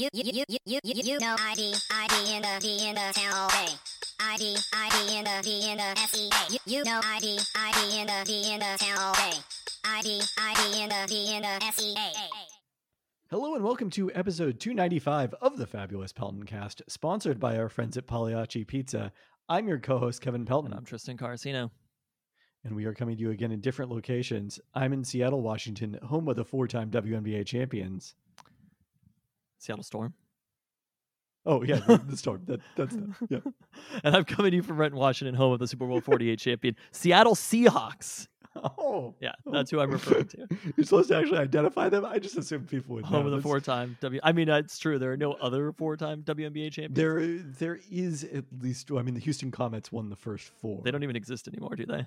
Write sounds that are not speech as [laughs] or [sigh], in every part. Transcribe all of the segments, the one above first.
you, you, you, you, you, you, you know ID, ID in the D in the town all day. ID, ID in the D in the SEA. You, you know ID, ID in the D in the town all day. ID, ID in the D in the SEA. Hello and welcome to episode 295 of the Fabulous Pelton Cast, sponsored by our friends at Pagliacci Pizza. I'm your co-host Kevin Pelton, And I'm Tristan Carcino. and we are coming to you again in different locations. I'm in Seattle, Washington, home of the four-time WNBA champions. Seattle Storm. Oh yeah, the, the storm. That, that's the, yeah. [laughs] and I'm coming to you from Renton, Washington, home of the Super Bowl [laughs] 48 champion, Seattle Seahawks. Oh, Yeah, that's who I'm referring to. [laughs] You're supposed to actually identify them. I just assumed people would Home know. of the four-time W. I mean, it's true. There are no other four-time WNBA champions. There, there is at least. I mean, the Houston Comets won the first four. They don't even exist anymore, do they?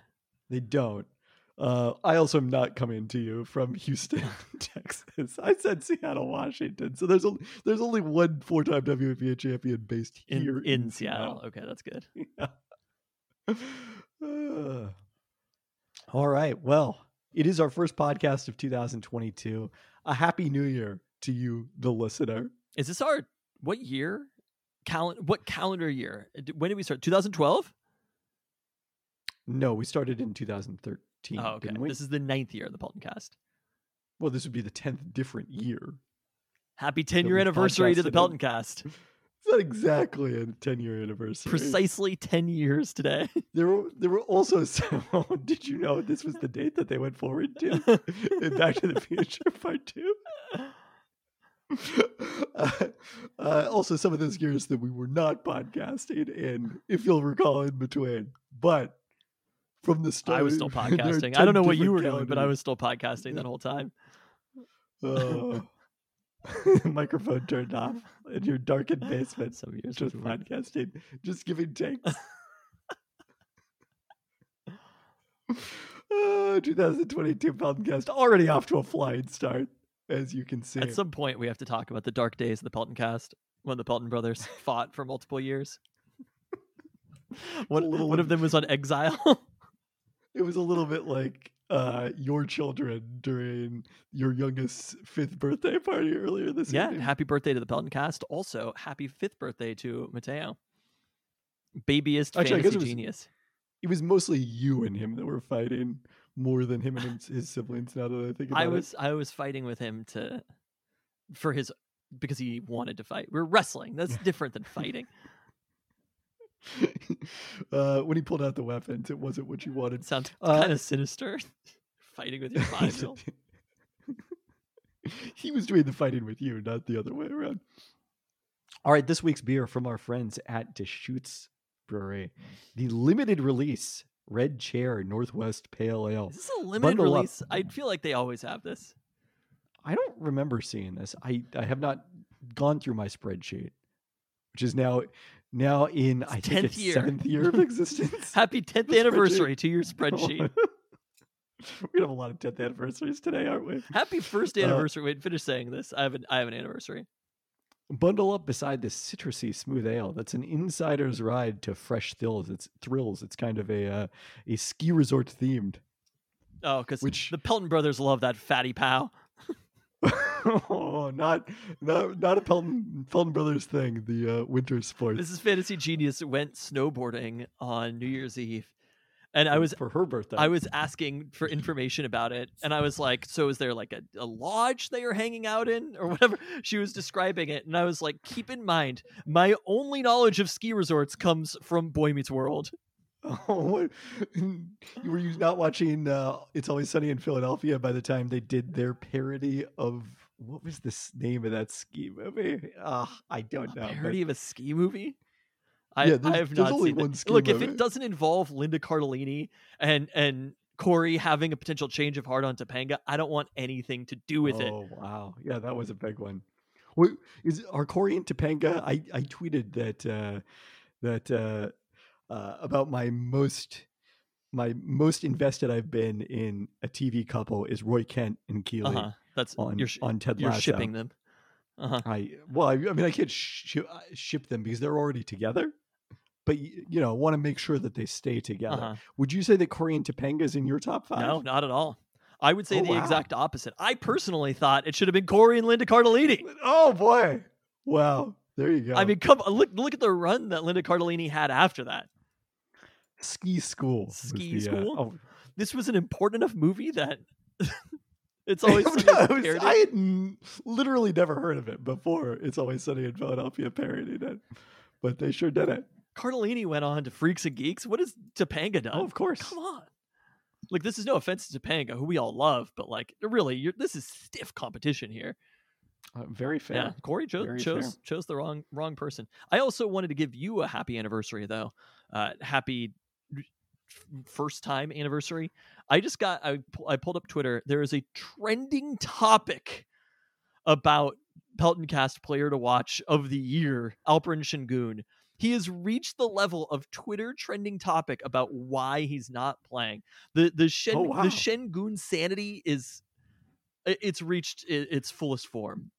They don't. Uh, I also am not coming to you from Houston, [laughs] Texas. I said Seattle, Washington. So there's only there's only one four-time WNBA champion based In here in, Seattle. Okay, that's good. [laughs] Uh, [sighs] all right. Well, it is our first podcast of 2022. A happy new year to you, the listener. Is this our what year? Cal- what calendar year? When did we start? 2012. No, we started in 2013. Oh, okay. This is the ninth year of the Pelton Cast. well, this would be the 10th different year. Happy 10 year anniversary to the podcasted Pelton. Cast. It's not exactly a 10 year anniversary. Precisely 10 years today. [laughs] There were there were also [laughs] some. did you know this was the date that they went forward to in Back to the Future Part Two? [laughs] Uh, uh, also, some of those years that we were not podcasting in, if you'll recall, in between. But from the start, I was still podcasting. I don't know what you were different doing, but I was still podcasting that whole time. Uh, [laughs] [laughs] microphone turned off in your darkened basement. Some years Just was podcasting, just giving takes. [laughs] uh, 2022 podcast already off to a flying start, as you can see. At some point, we have to talk about the dark days of the Pelton cast when the Pelton brothers fought for multiple years. one, one of them was on exile. It was a little bit like uh, your children during your youngest fifth birthday party earlier this year. yeah, evening. happy birthday to the Pelton cast. Also, happy fifth birthday to Mateo. Babyist Actually, fantasy it was- genius. It was mostly you and him that were fighting more than him and his, siblings. Now that I think about I it. was I was fighting with him to for his because he wanted to fight. We're wrestling. That's different than fighting. [laughs] [laughs] uh, when he pulled out the weapons, it wasn't what you wanted. Sounds Uh, kind of sinister. [laughs] fighting with your [laughs] old. he was doing the fighting with you, not the other way around. All right, this week's beer from our friends at Deschutes Brewery, the limited release Red Chair Northwest Pale Ale. Is this a limited Bundle up. release? I feel like they always have this. I don't remember seeing this. I, I have not gone through my spreadsheet, which is now now in I think 10th its year. seventh [laughs] year of existence. Happy [laughs] 10th anniversary to your [laughs] spreadsheet. we have a lot of 10th anniversaries today, aren't we? Happy first anniversary. Uh, anniversary. Wait, finish saying this. I have an I have an anniversary. Bundle up beside this citrusy smooth ale. That's an insider's ride to fresh thrills. It's thrills. It's kind of a uh, a ski resort themed. Oh, because Which- the Pelton brothers love that fatty pow. Oh, [laughs] not not not a Pelton Pelton Brothers thing. The uh, winter sports. This is Fantasy Genius went snowboarding on New Year's Eve. And I was for her birthday. I was asking for information about it, and I was like, "So is there like a, a lodge that you're hanging out in, or whatever?" [laughs] She was describing it, and I was like, "Keep in mind, my only knowledge of ski resorts comes from Boy Meets World." [laughs] Oh, what? were you not watching uh, It's Always Sunny in Philadelphia by the time they did their parody of what was this name of that ski movie? Ah, I don't know. A but- parody of a ski movie. I, Yeah, I have not seen one Look, if it doesn't involve Linda Cardellini and and Corey having a potential change of heart on Topanga, I don't want anything to do with it. Oh wow, yeah, that was a big one. Wait, is are Corey and Topanga? I I tweeted that uh, that uh, uh, about my most my most invested I've been in a TV couple is Roy Kent and Keeley Uh huh. That's on you're on Ted you're shipping them. Uh huh. I well, I, I mean, I can't sh- uh, ship them because they're already together. But you know, want to make sure that they stay together. Uh-huh. Would you say that Corey and Topanga is in your top five? No, not at all. I would say Oh, the wow. exact opposite. I personally thought it should have been Corey and Linda Cardellini. Oh boy. Wow. There you go. I mean, come look look at the run that Linda Cardellini had after that. Ski school. Ski the, uh, School? oh, This was an important enough movie that [laughs] it's [laughs] always I, Sunny was- parodied. I had n- literally never heard of it before. It's always sunny in Philadelphia parodied it, but they sure did it. Cardellini went on to Freaks and Geeks. What has Topanga done? Oh, of course. Come on. Like this is no offense to Topanga, who we all love, but like really, you're, this is stiff competition here. Uh, very fair. Yeah, Corey cho- Very chose fair. chose the wrong wrong person. I also wanted to give you a happy anniversary though. Uh, happy first time anniversary. I just got I I pulled up Twitter. There is a trending topic about Pelton Cast player to watch of the year, Alperen Sengun. He has reached the level of Twitter trending topic about why he's not playing. The the Shen Oh, wow. the Sengun sanity is it's reached its fullest form.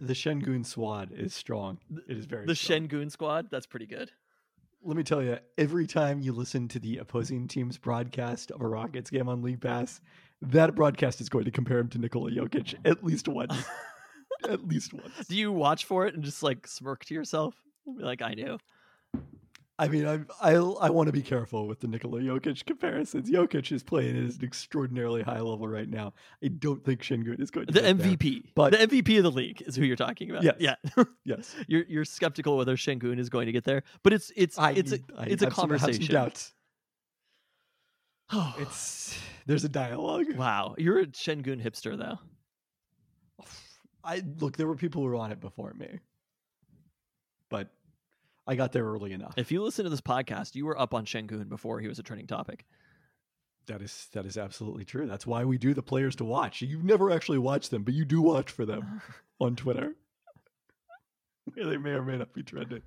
The Sengun squad is strong. It is very The strong. Sengun squad, that's pretty good. Let me tell you, every time you listen to the opposing team's broadcast of a Rockets game on League Pass, that broadcast is going to compare him to Nikola Jokic at least once. [laughs] at least once. Do you watch for it and just like smirk to yourself? Be like, I knew. I mean, I I, I want to be careful with the Nikola Jokic comparisons. Jokic is playing at an extraordinarily high level right now. I don't think Sengun is going to The get there. MVP, but- the MVP of the league is who you're talking about. Yes. Yeah, [laughs] Yes, [laughs] you're you're skeptical whether Sengun is going to get there, but it's it's I, it's a I it's a have some- have some conversation. doubts. it's [sighs] It's there's a dialogue. wow. You're a Sengun hipster though. I look. There were people who were on it before me, but I got there early enough. If you listen to this podcast, you were up on Sengun before he was a trending topic. That is that is absolutely true. That's why we do the players to watch. You never actually watch them, but you do watch for them [laughs] on Twitter. Yeah, they may or may not be trending.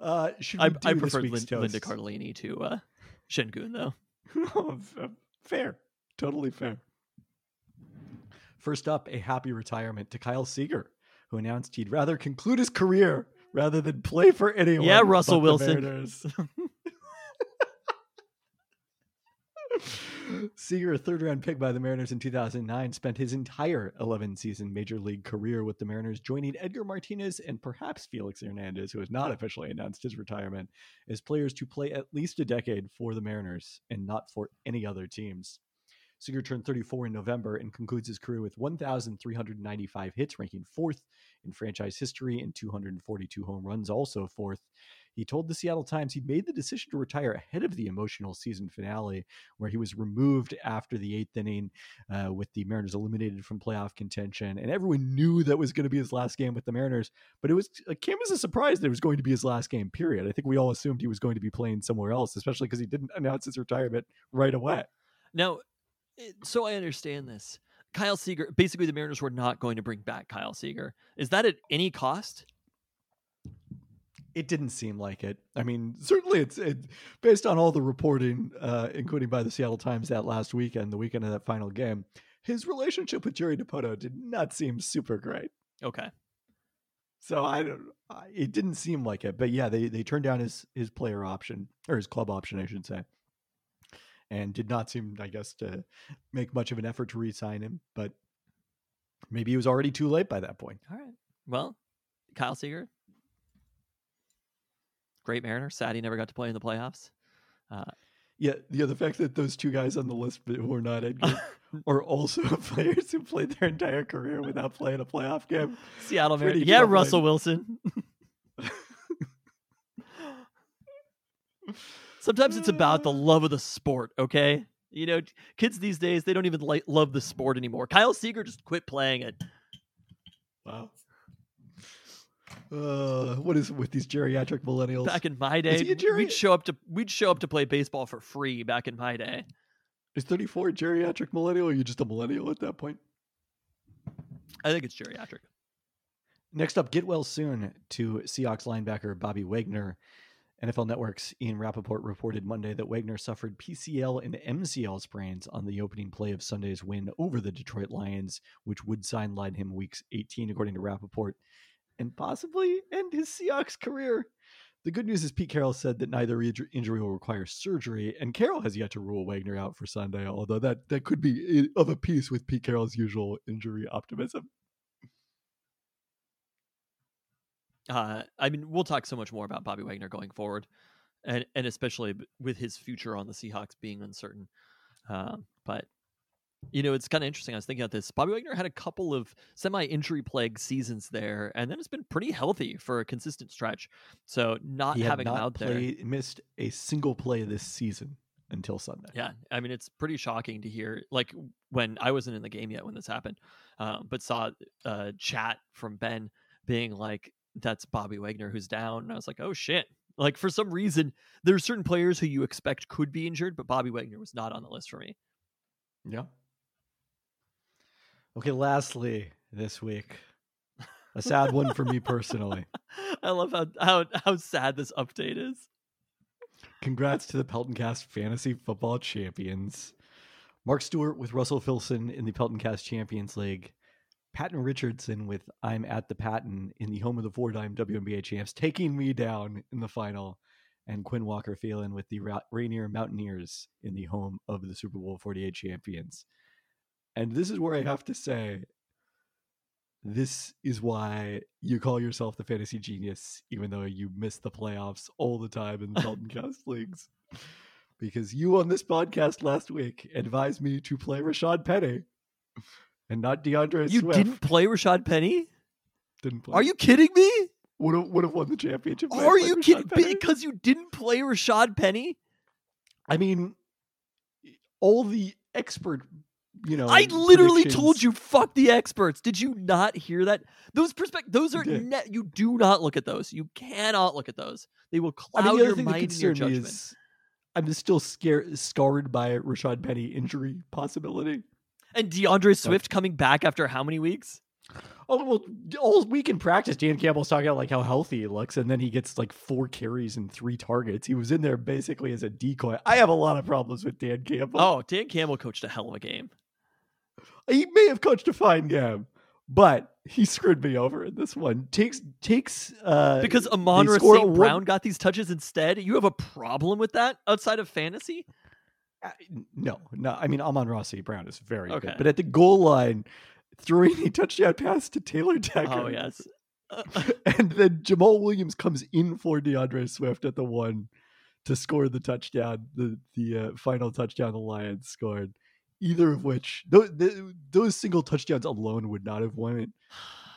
Uh, should we I, do I week's Lin- Linda? Cardellini to uh, Sengun though. [laughs] Fair, totally fair. First up, a happy retirement to Kyle Seager, who announced he'd rather conclude his career rather than play for anyone. Yeah, Russell Wilson. [laughs] Seager, a third round pick by the Mariners in 2009, spent his entire 11 season major league career with the Mariners, joining Edgar Martinez and perhaps Felix Hernandez, who has not officially announced his retirement, as players to play at least a decade for the Mariners and not for any other teams. Seager turned 34 in November and concludes his career with 1,395 hits, ranking fourth in franchise history and 242 home runs, also fourth. He told the Seattle Times he made the decision to retire ahead of the emotional season finale, where he was removed after the eighth inning uh, with the Mariners eliminated from playoff contention. And everyone knew that was going to be his last game with the Mariners, but it was it came as a surprise that it was going to be his last game, period. I think we all assumed he was going to be playing somewhere else, especially because he didn't announce his retirement right away. Now, so I understand this. Kyle Seager, basically, the Mariners were not going to bring back Kyle Seager. Is that at any cost? It didn't seem like it. I mean, certainly it's it, based on all the reporting, uh, including by the Seattle Times that last weekend, the weekend of that final game. His relationship with Jerry Dipoto did not seem super great. Okay. So I don't. It didn't seem like it, but yeah, they they turned down his his player option or his club option, I should say, and did not seem, I guess, to make much of an effort to re-sign him. But maybe it was already too late by that point. All right. Well, Kyle Seager, great Mariner. Sad he never got to play in the playoffs. Uh, Yeah, yeah. The fact that those two guys on the list who are not [laughs] Edgar are also [laughs] players who played their entire career without playing a playoff game. Seattle. Yeah. Russell Wilson. [laughs] Sometimes it's about the love of the sport, okay? You know, kids these days, they don't even like love the sport anymore. Kyle Seager just quit playing it. Wow. Uh, what is it with these geriatric millennials? Back in my day, he a Jerry- we'd show up to we'd show up to play baseball for free back in my day. Is 34 a geriatric millennial? Or are you just a millennial at that point? I think it's geriatric. Next up, get well soon to Seahawks linebacker Bobby Wagner. NFL Network's Ian Rapoport reported Monday that Wagner suffered PCL and MCL sprains on the opening play of Sunday's win over the Detroit Lions, which would sideline him weeks 18, according to Rapoport, and possibly end his Seahawks career. The good news is Pete Carroll said that neither injury will require surgery, and Carroll has yet to rule Wagner out for Sunday, although that, that could be eh, of a piece with Pete Carroll's usual injury optimism. Uh, I mean, we'll talk so much more about Bobby Wagner going forward, and and especially with his future on the Seahawks being uncertain. Um, but you know, it's kind of interesting. I was thinking about this. Bobby Wagner had a couple of semi-injury plague seasons there, and then it's been pretty healthy for a consistent stretch. So not having him not out there, played, missed a single play this season until Sunday. yeah, I mean, it's pretty shocking to hear. Like when I wasn't in the game yet when this happened, um, but saw a chat from Ben being like, "That's Bobby Wagner who's down," and I was like, "Oh shit!" Like for some reason, there's certain players who you expect could be injured, but Bobby Wagner was not on the list for me. Yeah. Okay, lastly, this week, a sad one for me personally. [laughs] I love how how how sad this update is. Congrats to the Pelton Cast Fantasy Football Champions. Mark Stewart with Russell Filson in the Pelton Cast Champions League. Patton Richardson with I'm at the Patton in the home of the four time WNBA champs, taking me down in the final. And Quinn Walker Phelan with the Ra- Rainier Mountaineers in the home of the Super Bowl 48 champions. And this is where I have to say, this is why you call yourself the fantasy genius, even though you miss the playoffs all the time in the [laughs] Pelton Cast leagues. Because you on this podcast last week advised me to play Rashad Penny and not DeAndre You Swift. didn't play Rashad Penny? Didn't play. Are you kidding me? would have would have won the championship? Are you Rashad kidding? Penny? Because you didn't play Rashad Penny? I mean, all the expert, you know, I literally told you, fuck the experts. Did you not hear that? Those perspect those are net. You do not look at those. You cannot look at those. They will I cloud mean, the your thing mind and your judgment. is I'm still scared, scarred by Rashad Penny injury possibility. And D'Andre Swift coming back after how many weeks? Oh well, all week in practice, Dan Campbell's talking about like how healthy he looks, and then he gets like four carries and three targets. He was in there basically as a decoy. I have a lot of problems with Dan Campbell. Oh, Dan Campbell coached a hell of a game. he may have coached a fine game, but he screwed me over in this one. Takes takes uh Because Amon St. one- Brown got these touches instead. You have a problem with that outside of fantasy? Uh, no, no. I mean, Amon-Ra St. Brown is very Okay. good, but at the goal line, throwing a touchdown pass to Taylor Decker. Oh yes. [laughs] and then Jamaal Williams comes in for D'Andre Swift at the one to score the touchdown, the the uh, final touchdown the Lions scored. Either of which, those, those single touchdowns alone would not have won it.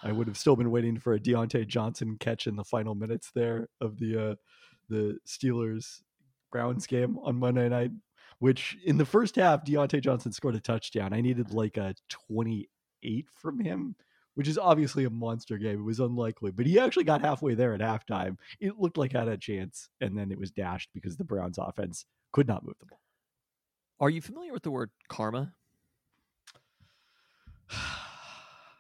I would have still been waiting for a Diontae Johnson catch in the final minutes there of the uh, the Steelers Browns game on Monday night. Which in the first half, Diontae Johnson scored a touchdown. I needed mm-hmm. like a twenty eight from him, which is obviously a monster game. It was unlikely, but he actually got halfway there at halftime. It looked like I had a chance, and then it was dashed because the Browns offense could not move the ball. Are you familiar with the word karma? [sighs]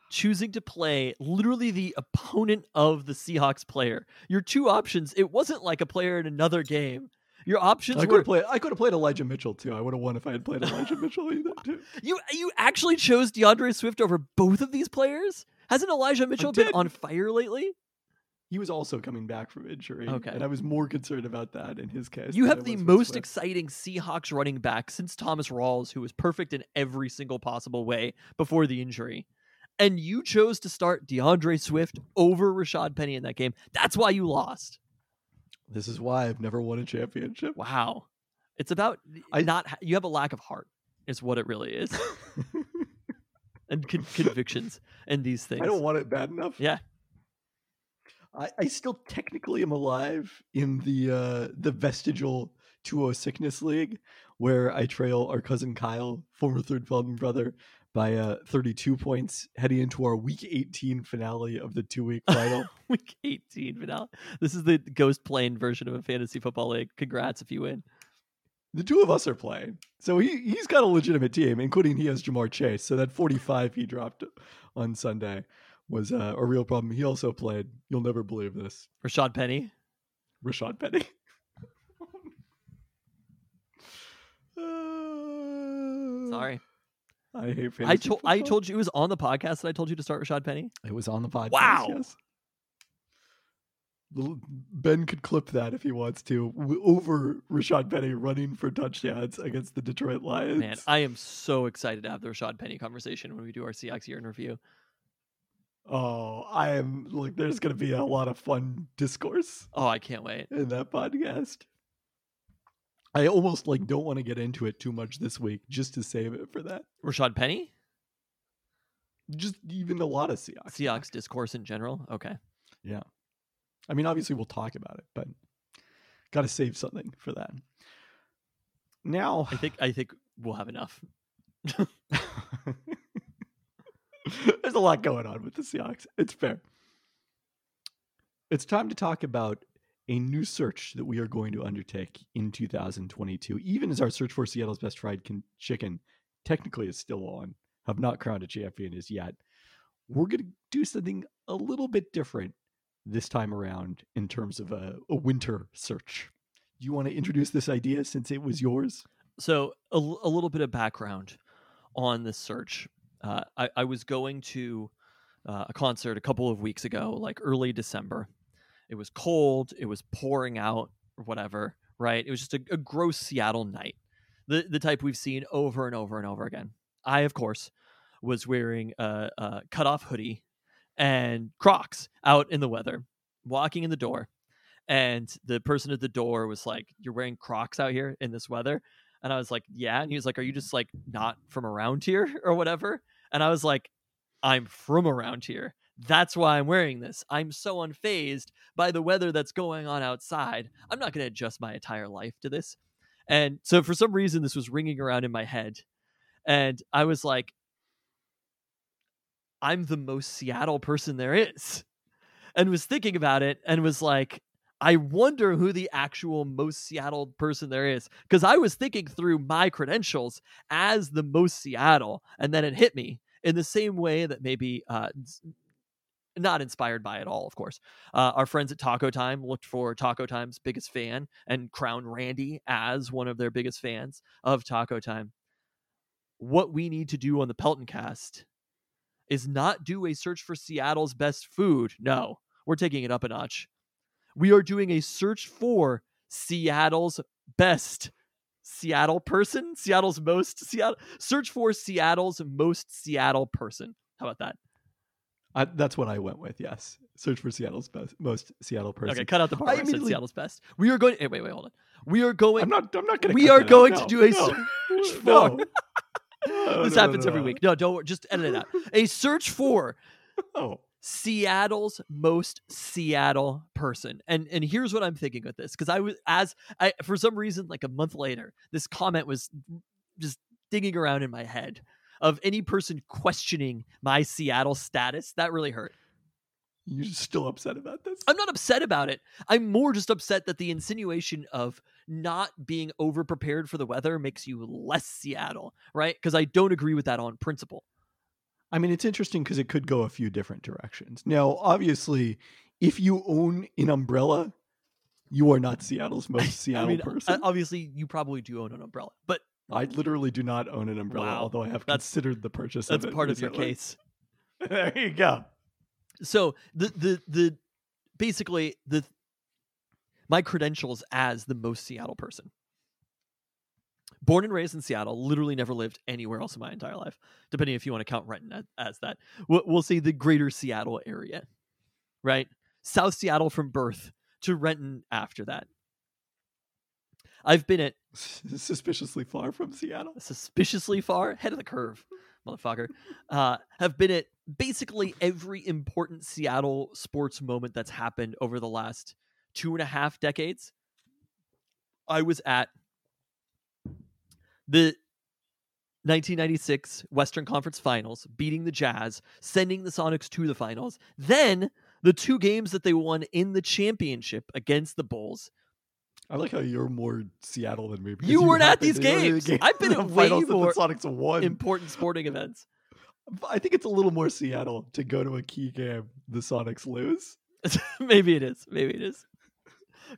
choosing to play literally the opponent of the Seahawks player. Your two options, it wasn't like a player in another game. Your options I could were have played. I could have played Elijah Mitchell too. I would have won if I had played Elijah [laughs] Mitchell either. Too. you you actually chose D'Andre Swift over both of these players? Hasn't Elijah Mitchell been on fire lately? He was also coming back from injury. Okay. and I was more concerned about that in his case. You have the most Swift. exciting Seahawks running back since Thomas Rawls, who was perfect in every single possible way before the injury. And you chose to start D'Andre Swift over Rashad Penny in that game. That's why you lost. This is why I've never won a championship. Wow. It's about I- not you have a lack of heart is what it really is. [laughs] and con- convictions and these things. I don't want it bad enough. Yeah. I, I still technically am alive in the uh, the vestigial 2 sickness league where I trail our cousin Kyle, former third Pelton brother, by uh, 32 points heading into our week 18 finale of the two week [laughs] final. Week 18 finale. This is the ghost plane version of a fantasy football league. Congrats if you win. the two of us are playing. So he, he's got a legitimate team, including he has Ja'Marr Chase. So that 45 he dropped on Sunday was uh, a real problem. He also played, you'll never believe this, Rashad Penny. Rashad Penny. Uh, [laughs] Sorry. I hate fantasy I told I told you it was on the podcast that I told you to start Rashad Penny. it was on the podcast. Wow. Yes. Ben could clip that if he wants to over Rashad Penny running for touchdowns against the Detroit Lions. Man, I am so excited to have the Rashad Penny conversation when we do our Seahawks year in review. Oh, I am like there's going to be a lot of fun discourse Oh, I can't wait. in that podcast. I almost like don't want to get into it too much this week just to save it for that. Rashad Penny, Just even a lot of Seahawks. Seahawks discourse in general. Okay. Yeah. I mean, obviously we'll talk about it, but got to save something for that. Now, I think I think we'll have enough. [laughs] there's a lot going on with the Seahawks. It's fair. It's time to talk about a new search that we are going to undertake in 2022. Even as our search for Seattle's best fried chicken technically is still on, have not crowned a champion as yet. We're going to do something a little bit different this time around in terms of a, a winter search. Do you want to introduce this idea since it was yours? So a, l- a little bit of background on this search. Uh, I, I was going to uh, a concert a couple of weeks ago, like early December. It was cold. It was pouring out, or whatever. Right? It was just a, a gross Seattle night, the the type we've seen over and over and over again. I, of course, was wearing a, a cutoff hoodie and Crocs out in the weather, walking in the door, and the person at the door was like, "You're wearing Crocs out here in this weather." And I was like, "Yeah." And he was like, "Are you just like not from around here [laughs] or whatever?" And I was like, "I'm from around here. That's why I'm wearing this. I'm so unfazed by the weather that's going on outside. I'm not going to adjust my entire life to this." And so for some reason this was ringing around in my head. And I was like, I'm the most Seattle person there is. And was thinking about it and was like, I wonder who the actual most Seattle person there is. Because I was thinking through my credentials as the most Seattle, and then it hit me in the same way that maybe uh, not inspired by it all, of course. Uh, our friends at Taco Time looked for Taco Time's biggest fan and crowned Randy as one of their biggest fans of Taco Time. What we need to do on the Pelton cast is not do a search for Seattle's best food. No, we're taking it up a notch. We are doing a search for Seattle's best Seattle person, Seattle's most Seattle search for Seattle's most Seattle person. How about that? I, that's what I went with. Yes, search for Seattle's best, most Seattle person. Okay, cut out the part I said immediately- Seattle's best. We are going. Hey, wait, wait, hold on. We are going. I'm not. I'm not going. To We are going to do a search no. [laughs] [laughs] for- No, this happens every week. No, don't just edit it out. [laughs] A search for Oh, Seattle's most Seattle person. And and here's what I'm thinking with this because I was as I for some reason like a month later this comment was just digging around in my head of any person questioning my Seattle status. That really hurt. you're still upset about this? I'm not upset about it. I'm more just upset that the insinuation of not being over prepared for the weather makes you less Seattle, right? Because I don't agree with that on principle. I mean, it's interesting because it could go a few different directions. Now, obviously, if you own an umbrella, you are not Seattle's [laughs] most Seattle I mean, person. obviously, you probably do own an umbrella, but I literally do not own an umbrella, Wow. although I have That's- considered the purchase that's of part of your case. [laughs] there you go. So the the the basically the my credentials as the most Seattle person. Born and raised in Seattle, literally never lived anywhere else in my entire life. Depending if you want to count Renton as, as that, we'll, we'll say the greater Seattle area, right? South Seattle from birth to Renton after that. I've been at [laughs] Suspiciously far from Seattle. suspiciously far? Head of the curve motherfucker. Uh, have been at basically every important seattle sports moment that's happened over the last two and a half decades. I was at the 1996 western conference finals beating the jazz sending the sonics to the finals. Then the two games that they won in the championship against the bulls I like how you're more Seattle than me. because You weren't at these to the games. I've been [laughs] at way more Sonics won. important sporting events I think it's a little more Seattle to go to a key game the Sonics lose. [laughs] maybe it is. Maybe it is.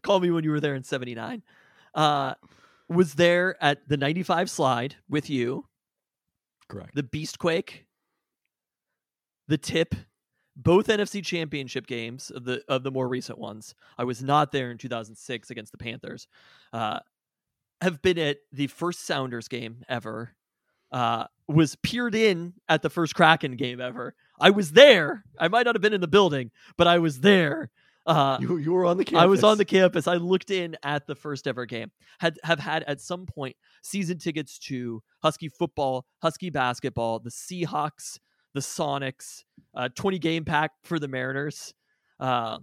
Call me when you were there in 79. Uh, was there at the 95 slide with you, Correct. the Beastquake, the tip, both NFC championship games of the of the more recent ones. I was not there in 2006 against the Panthers. Uh, have been at the first Sounders game ever. Uh, was peered in at the first Kraken game ever. I was there. I might not have been in the building, but I was there. Uh, You, you were on the campus. I was on the campus. I looked in at the first ever game. Had have had at some point season tickets to Husky football, Husky basketball, the Seahawks, the Sonics, uh, twenty game pack for the Mariners, uh,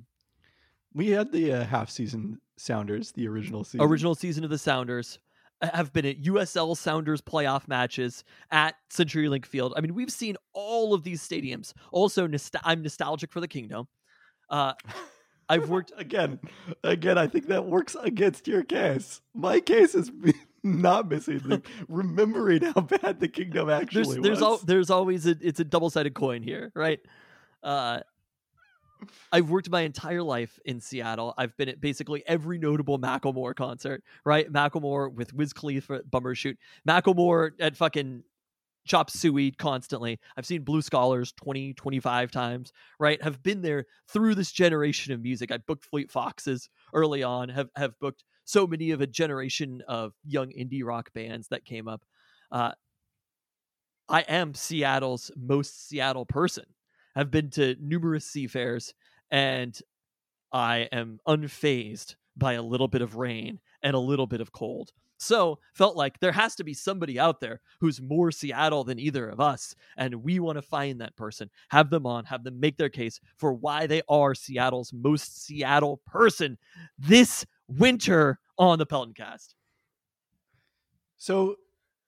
We had the uh, half season Sounders, the original season. original season of the Sounders. uh, Have been at USL Sounders playoff matches at CenturyLink Field. I mean, we've seen all of these stadiums. Also, nostal- I'm nostalgic for the Kingdom. Uh, [laughs] I've worked again. Again, I think that works against your case. My case is [laughs] not missing [laughs] remembering how bad the kingdom actually there's there's was. al- there's always a it's a double sided coin here, right? Uh, I've worked my entire life in Seattle. I've been at basically every notable Macklemore concert, right? Macklemore with Wiz Khalifa at Bumbershoot, Macklemore at fucking Chop Suey constantly. I've seen Blue Scholars 20, 25 times, right? Have been there through this generation of music. I booked Fleet Foxes early on, have have booked so many of a generation of young indie rock bands that came up. Uh, I am Seattle's most Seattle person. I've been to numerous seafairs and I am unfazed by a little bit of rain and a little bit of cold. So, felt like there has to be somebody out there who's more Seattle than either of us. And we want to find that person, have them on, have them make their case for why they are Seattle's most Seattle person this winter on the Pelton cast. So,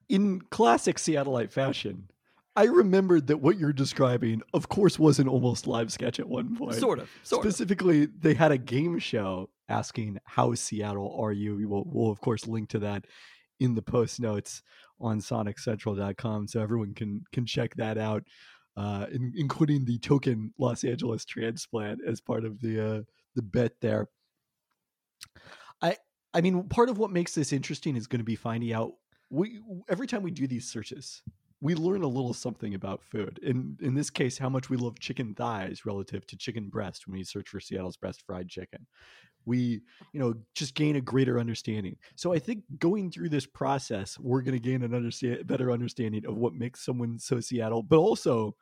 in classic Seattleite fashion, I remembered that what you're describing, of course, was an almost live sketch at one point. Sort of. Sort of. Specifically, they had a game show asking, How Seattle are you? We will, we'll, of course, link to that in the post notes on sonicscentral.com so everyone can can check that out, uh, in, including the token Los Angeles transplant as part of the uh, the bet there. I mean, part of what makes this interesting is going to be finding out. We every time we do these searches, we learn a little something about food. In in this case, how much we love chicken thighs relative to chicken breast when we search for Seattle's best fried chicken. We, you know, just gain a greater understanding. So I think going through this process, we're going to gain an understand better understanding of what makes someone so Seattle. But also,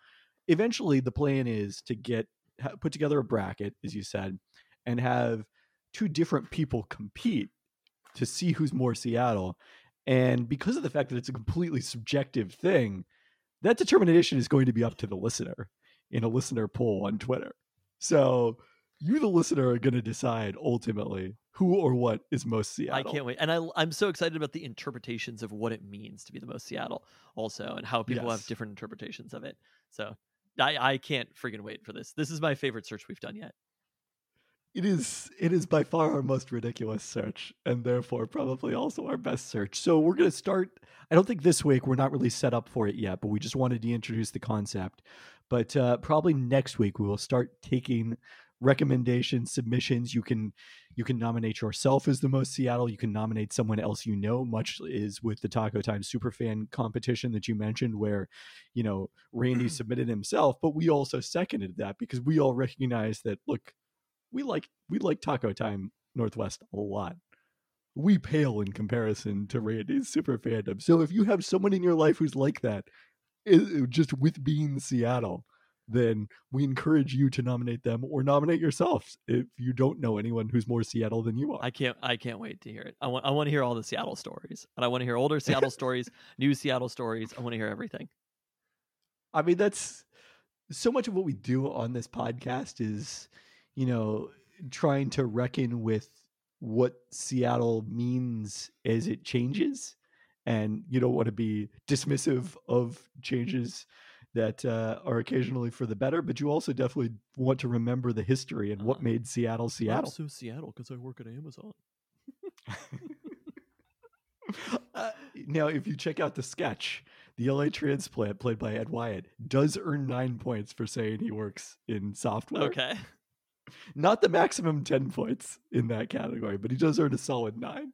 eventually, the plan is to get put together a bracket, as you said, and have two different people compete to see who's more Seattle. And because of the fact that it's a completely subjective thing, that determination is going to be up to the listener in a listener poll on Twitter. So you, the listener, are going to decide ultimately who or what is most Seattle. I can't wait, and I, I'm so excited about the interpretations of what it means to be the most Seattle, also, and how people have different interpretations of it. So, I, I can't freaking wait for this. This is my favorite search we've done yet. It is it is by far our most ridiculous search, and therefore probably also our best search. So we're gonna start. I don't think this week we're not really set up for it yet, but we just wanted to introduce the concept. But uh, probably next week we will start taking recommendations, submissions. You can you can nominate yourself as the most Seattle. You can nominate someone else you know. Much is with the Taco Time Superfan competition that you mentioned, where you know Randy [clears throat] submitted himself, but we also seconded that because we all recognize that. Look, we like we like Taco Time Northwest a lot. We pale in comparison to Randy's super fandom. So if you have someone in your life who's like that, just with being Seattle, then we encourage you to nominate them or nominate yourself if you don't know anyone who's more Seattle than you are. I can't I can't wait to hear it. I want I want to hear all the Seattle stories, and I want to hear older Seattle [laughs] stories, new Seattle stories. I want to hear everything. I mean, that's so much of what we do on this podcast is, you know, trying to reckon with what Seattle means as it changes. And you don't want to be dismissive of changes that uh, are occasionally for the better, but you also definitely want to remember the history and what Uh, made Seattle Seattle. so Seattle because I work at Amazon. [laughs] uh, now, if you check out the sketch, the LA transplant played by Ed Wyatt does earn nine points for saying he works in software. Okay. Not the maximum 10 points in that category, but he does earn a solid nine.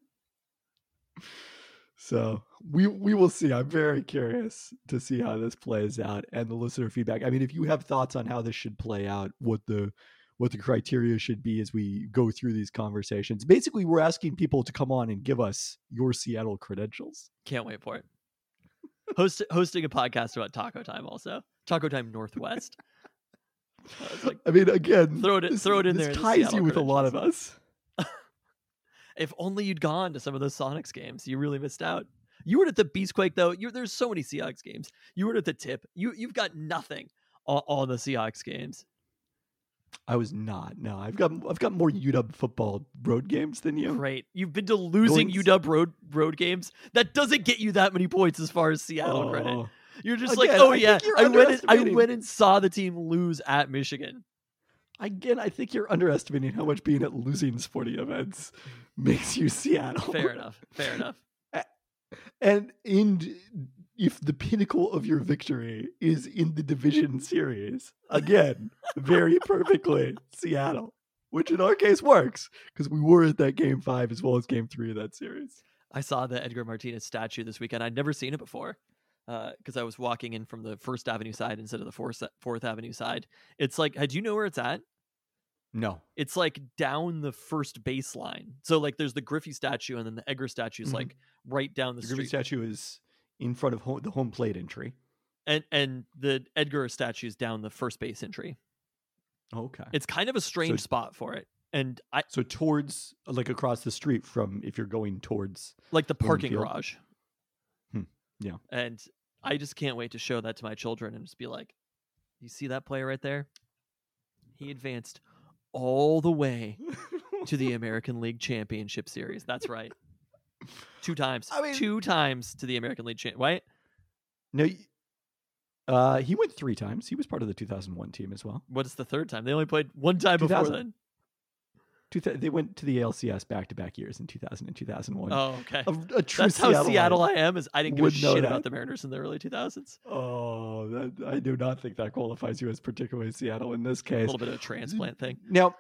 So we we will see. I'm very curious to see how this plays out and the listener feedback. I mean, if you have thoughts on how this should play out, what the what the criteria should be as we go through these conversations. Basically, we're asking people to come on and give us your Seattle credentials. Can't wait for it. [laughs] Host, hosting a podcast about Taco Time also. Taco Time Northwest. [laughs] I like, I mean, again, Throw it- this- throw it in this there, ties Seattle you with a lot of us. [laughs] if only you'd gone to some of those Sonics games. You really missed out. You were at the Beastquake though. You there's so many Seahawks games. You were at the tip. You you've got nothing on, on the Seahawks games. I was not. No, I've got I've got more UW football road games than you. Great. You've been to losing Going- UW road road games. That doesn't get you that many points as far as Seattle credit. Oh. You're just Again, like, oh I yeah, I went and, I went and saw the team lose at Michigan. Again, I think you're underestimating how much being at losing sporting events makes you Seattle. Fair enough. Fair enough. And in if the pinnacle of your victory is in the division series, again, very perfectly [laughs] Seattle, which in our case works because we were at that game five as well as game three of that series. I saw the Edgar Martinez statue this weekend. I'd never seen it before because I was walking in from the First Avenue side instead of the Fourth Fourth Avenue side. It's like, do you know where it's at? No. It's like down the first baseline. So like, there's the Griffey statue, and then the Edgar statue is Mhm. like right down the, street. The Griffey statue is in front of home, the home plate entry. and and the Edgar statue is down the first base entry. Okay. It's kind of a strange spot for it, and I So towards like across the street from if you're going towards like the parking garage. Yeah. And I just can't wait to show that to my children and just be like, you see that player right there? He advanced all the way to the [laughs] American League Championship Series. That's right. Two times. I mean- two times to the American League Champ. Right? No, uh, he went three times. He was part of the 2001 team as well. What is the third time? They only played one time before then. They went to the ALCS back to back years in 2000 and 2001. Oh, okay. a, a true That's how Seattle Seattle I am. Is I didn't give a shit that. about the Mariners in the early 2000s. Oh, that, I do not think that qualifies you as particularly Seattle in this case. A little bit of a transplant thing. Now,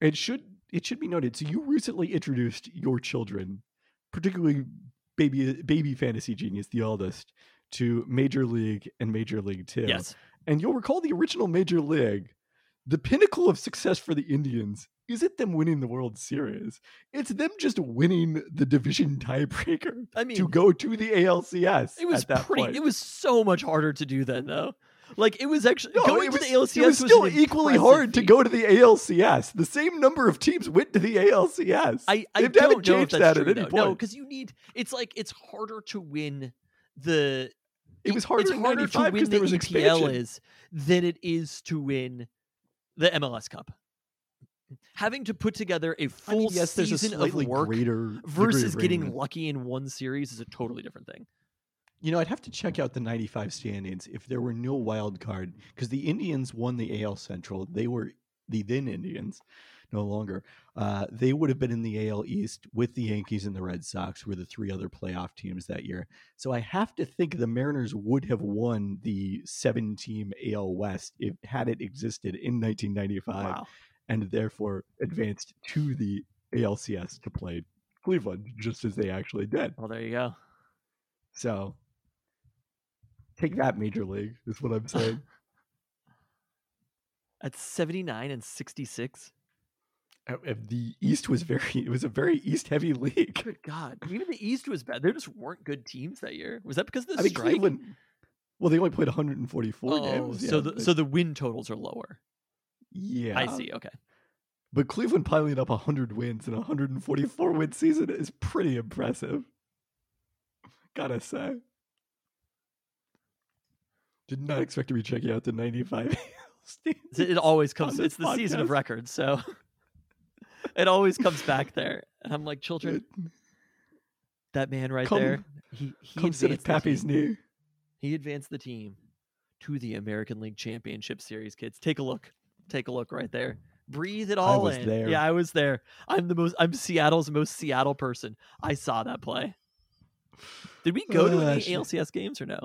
it should it should be noted. So you recently introduced your children, particularly baby baby fantasy genius, the eldest, to Major League and Major League Two. Yes. And you'll recall the original Major League, the pinnacle of success for the Indians isn't them winning the World Series. It's them just winning the division [laughs] tiebreaker I mean, to go to the ALCS. It was at that pretty. point. It was so much harder to do then, though. Like it was actually No, going it to the ALCS it was was still equally hard to go to the ALCS. The same number of teams went to the ALCS. I, I They don't haven't know if changed that's that true, at any though. No, because you need. It's like it's harder to win the. it was harder it's harder to win the there was EPL expansion. is than it is to win the MLS Cup. Having to put together a full mean, yes, there's a season of work greater versus getting lucky in one series is a totally different thing. You know, I'd have to check out the 95 standings if there were no wild card because the Indians won the AL Central. They were the then Indians, no longer. Uh, they would have been in the AL East with the Yankees and the Red Sox, who were the three other playoff teams that year. So I have to think the Mariners would have won the seven team AL West if had it existed in 1995 Wow. and therefore advanced to the ALCS to play Cleveland, just as they actually did. Well, there you go. So take that, Major League, is what I'm saying. [laughs] At seventy nine and sixty six. Uh, uh, Uh, the East was very, it was a very East heavy [laughs] league. Good God! Even the East was bad. There just weren't good teams that year. Was that because of the I mean, strike? Cleveland, well, they only played 144 oh, games. so yeah, the but- so the win totals are lower. yeah. I see. Okay. But Cleveland piling up 100 wins in a 144 win season is pretty impressive. Gotta say. Did not expect to be checking out the 95 [laughs] standings. It always comes. It's the season of records, so [laughs] it always comes back there. And I'm like, children, that man right Come- there, he he comes to advanced the Pappy's team. knee. He advanced the team to the American League Championship Series. Kids, take a look. Take a look right there. Breathe it I all was in. there. Yeah, I was there. I'm the most. I'm Seattle's most Seattle person. I saw that play. Did we go to any shit. ALCS games or no?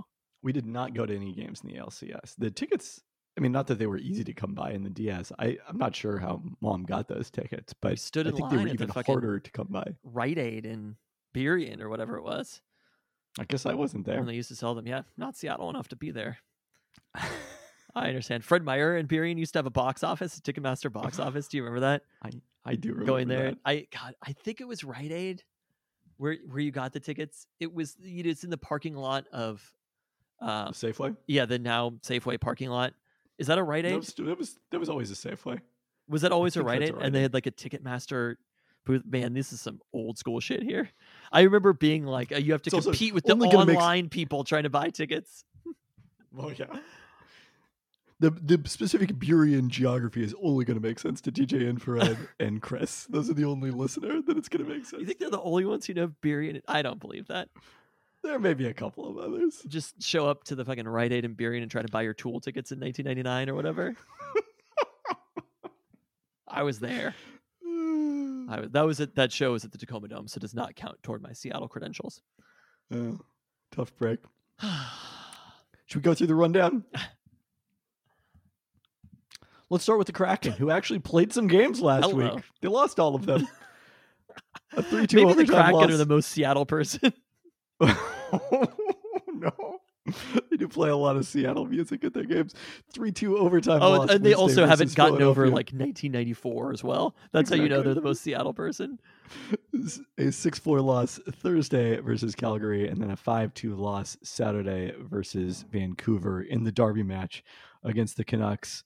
We did not go to any games in the LCS. The tickets, I mean, not that they were easy to come by in the DS. I, I'm not sure how mom got those tickets, but stood I think they were the even fucking- harder to come by. Rite Aid in Burien or whatever it was. I guess I wasn't there. When they used to sell them. Yeah, not Seattle enough to be there. [laughs] I understand. Fred Meyer and Burien used to have a box office, a Ticketmaster box [laughs] office. Do you remember that? I, I do remember Going there. that. I God, I think it was Rite Aid where where you got the tickets. It was you know, it's in the parking lot of uh Safeway. yeah, the now Safeway parking lot. Is that a Rite That Aid? was, that was that was always a Safeway. Was that always a Rite Aid? a And they had like a Ticketmaster booth. Man, this is some old school shit here. I remember being like, uh, you have to It's compete with the gonna make online people trying to buy tickets. Oh yeah. The the specific Burien geography is only going to make sense to DJ Infrared [laughs] and Chris. Those are the only listener that it's going to make sense. You think they're the only ones who know? And I don't believe that. There may be a couple of others. Just show up to the fucking Rite Aid and Burien and try to buy your Tool tickets in 1999 or whatever. I was there. [sighs] I was, that was at that show was at the Tacoma Dome, so it does not count toward my Seattle credentials. Oh, tough break. [sighs] Should we go through the rundown? Let's start with the Kraken, who actually played some games last Hello. week. They lost all of them. [laughs] A three-two Maybe the Kraken loss. are the most Seattle person. [laughs] no. They do play a lot of Seattle music at their games. 3 2 overtime. oh, loss and they Wednesday also haven't gotten over like 1994 as well. That's how you know they're the most Seattle person. [laughs] a 6 4 loss Thursday versus Calgary, and then a 5 2 loss Saturday versus Vancouver in the Derby match against the Canucks.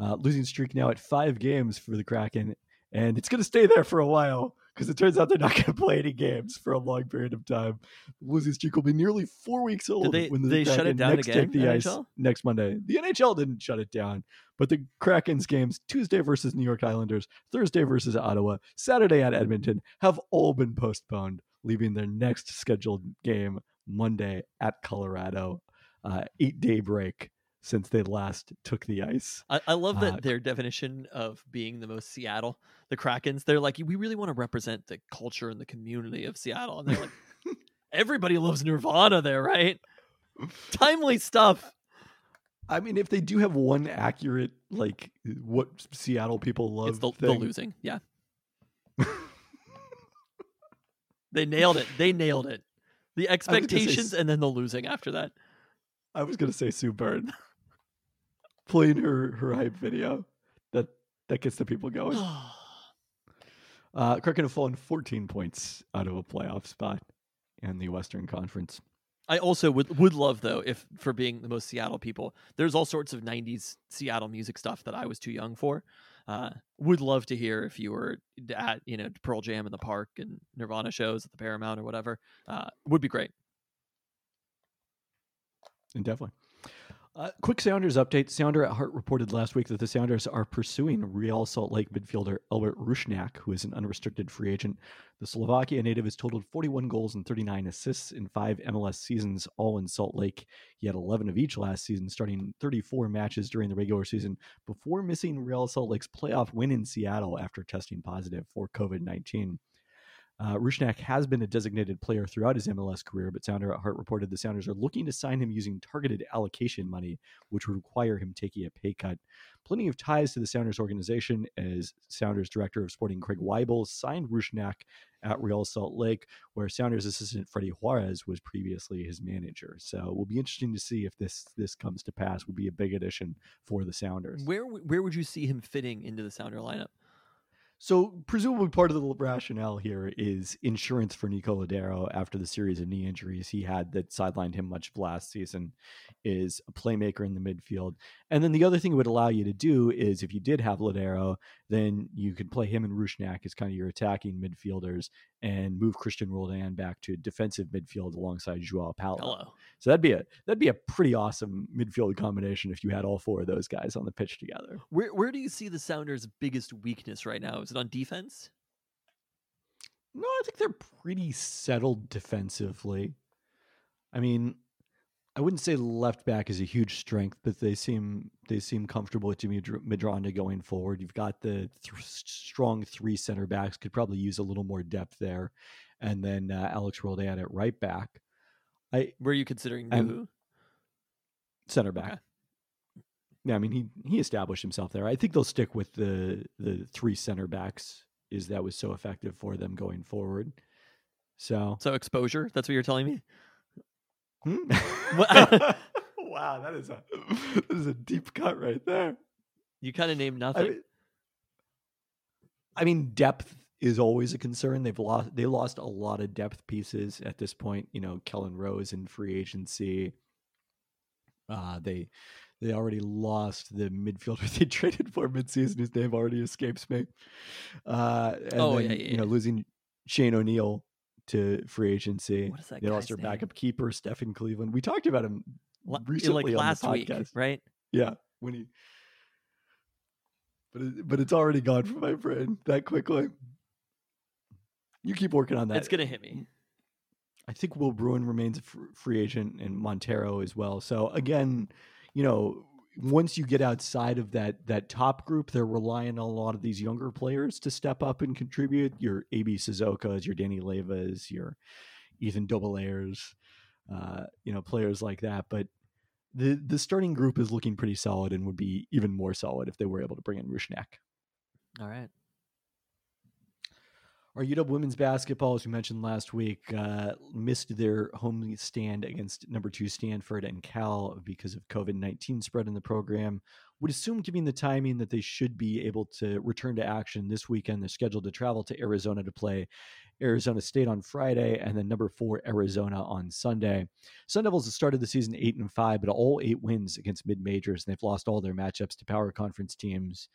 Uh, losing streak now at five games for the Kraken, and it's going to stay there for a while because it turns out they're not going to play any games for a long period of time. Losing streak will be nearly four weeks old they- when the they shut it down next again, the ice next Monday. The NHL didn't shut it down, but the Kraken's games Tuesday versus New York Islanders, Thursday versus Ottawa, Saturday at Edmonton have all been postponed, leaving their next scheduled game Monday at Colorado. Uh, eight day break since they last took the ice. I, I love that Uh, their definition of being the most Seattle, the Krakens, they're like, we really want to represent the culture and the community of Seattle. And they're like, [laughs] everybody loves Nirvana there, right? [laughs] Timely stuff. I mean, if they do have one accurate, like what Seattle people love, it's the, the losing. Yeah. [laughs] they nailed it. They nailed it. The gonna say expectations and then the losing after that. I was gonna say Sue Bird playing her her hype video. That that gets the people going. [gasps] Uh, Kraken have fallen 14 points out of a playoff spot in the Western Conference. I also would would love though if for being the most Seattle people, there's all sorts of '90s Seattle music stuff that I was too young for. Uh, would love to hear if you were at you know Pearl Jam in the park and Nirvana shows at the Paramount or whatever. Uh, would be great. And definitely. Uh, quick Sounders update. Sounder at Heart reported last week that the Sounders are pursuing Real Salt Lake midfielder Albert Rusnak, who is an unrestricted free agent. The Slovakia native has totaled 41 goals and 39 assists in five MLS seasons, all in Salt Lake. He had 11 of each last season, starting 34 matches during the regular season before missing Real Salt Lake's playoff win in Seattle after testing positive for COVID 19. Uh, Rusnak has been a designated player throughout his MLS career, but Sounder at Heart reported the Sounders are looking to sign him using targeted allocation money, which would require him taking a pay cut. Plenty of ties to the Sounders organization, as Sounders director of sporting Craig Waibel signed Rusnak at Real Salt Lake, where Sounders assistant Freddie Juarez was previously his manager. So it will be interesting to see if this this comes to pass. Would be a big addition for the Sounders. Where where would you see him fitting into the Sounder lineup? So presumably part of the rationale here is insurance for Nico Lodeiro after the series of knee injuries he had that sidelined him much of last season is a playmaker in the midfield. And then the other thing it would allow you to do is if you did have Lodeiro, then you could play him and Rusnak as kind of your attacking midfielders and move Christian Roldan back to defensive midfield alongside Joao Paulo. Hello. So that'd be a that'd be a pretty awesome midfield combination if you had all four of those guys on the pitch together. Where where do you see the Sounders' biggest weakness right now? It on defense? No, I think they're pretty settled defensively. I mean, I wouldn't say left back is a huge strength, but they seem they seem comfortable with Jimmy Dr- Medranda going forward. You've got the th- strong three center backs. Could probably use a little more depth there, and then uh, Alex Roldan at right back, I were you considering Nouhou? center back. Okay. Yeah, I mean he he established himself there. I think they'll stick with the the three center backs. Is that was so effective for them going forward. So So exposure. That's what you're telling me. Hmm? [laughs] [laughs] Wow, that is a that is a deep cut right there. You kind of named I nothing. mean, I mean, depth is always a concern. They've lost they lost a lot of depth pieces at this point. You know, Kelyn Rowe in free agency. Uh, they they already lost the midfielder [laughs] they traded for midseason, whose name already escapes me. Uh, and Oh, then, yeah, yeah, you know, losing Shane O'Neill to free agency. What is that They lost their name? backup keeper, Stefan Cleveland. We talked about him recently like on last week, right? Yeah, when he. But it, but it's already gone from my brain that quickly. You keep working on that. It's gonna hit me. I think Will Bruin remains a free agent and Montero as well. So again, you know, once you get outside of that that top group, they're relying on a lot of these younger players to step up and contribute. Your AB Suzuka's, your Danny Leyvas, your Ethan Dobbelaeres, uh, you know, players like that. But the the starting group is looking pretty solid and would be even more solid if they were able to bring in Rusnak. All right. Our UW women's basketball, as we mentioned last week, uh, missed their home stand against number two Stanford and Cal because of COVID 19 spread in the program. Would assume, given the timing, that they should be able to return to action this weekend. They're scheduled to travel to Arizona to play Arizona State on Friday and then number four Arizona on Sunday. Sun Devils have started the season eight and five, but all eight wins against mid majors, and they've lost all their matchups to power conference teams.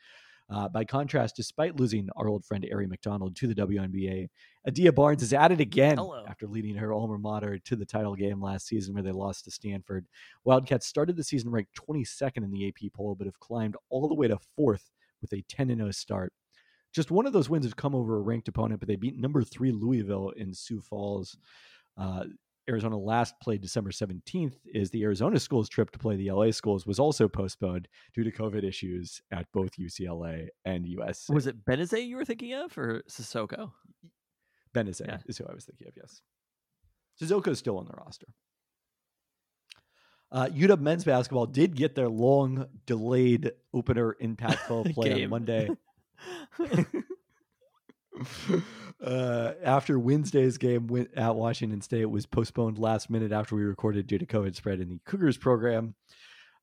Uh, by contrast, despite losing our old friend Aari McDonald to the WNBA, Adia Barnes is at it again Hello. after leading her alma mater to the title game last season where they lost to Stanford. Wildcats started the season ranked 22nd in the AP poll, but have climbed all the way to fourth with a 10 0 start. Just one of those wins has come over a ranked opponent, but they beat number three Louisville in Sioux Falls. Uh, Arizona last played December 17th is the Arizona schools trip to play the LA schools was also postponed due to COVID issues at both UCLA and US. Was it Benazet you were thinking of, or Sissoko? Benazet Yeah. is who I was thinking of, yes. Is still on the roster. Uh, UW men's basketball did get their long delayed opener impactful [laughs] play on Monday. [laughs] [laughs] uh, after Wednesday's game at Washington State was postponed last minute after we recorded due to COVID spread in the Cougars program.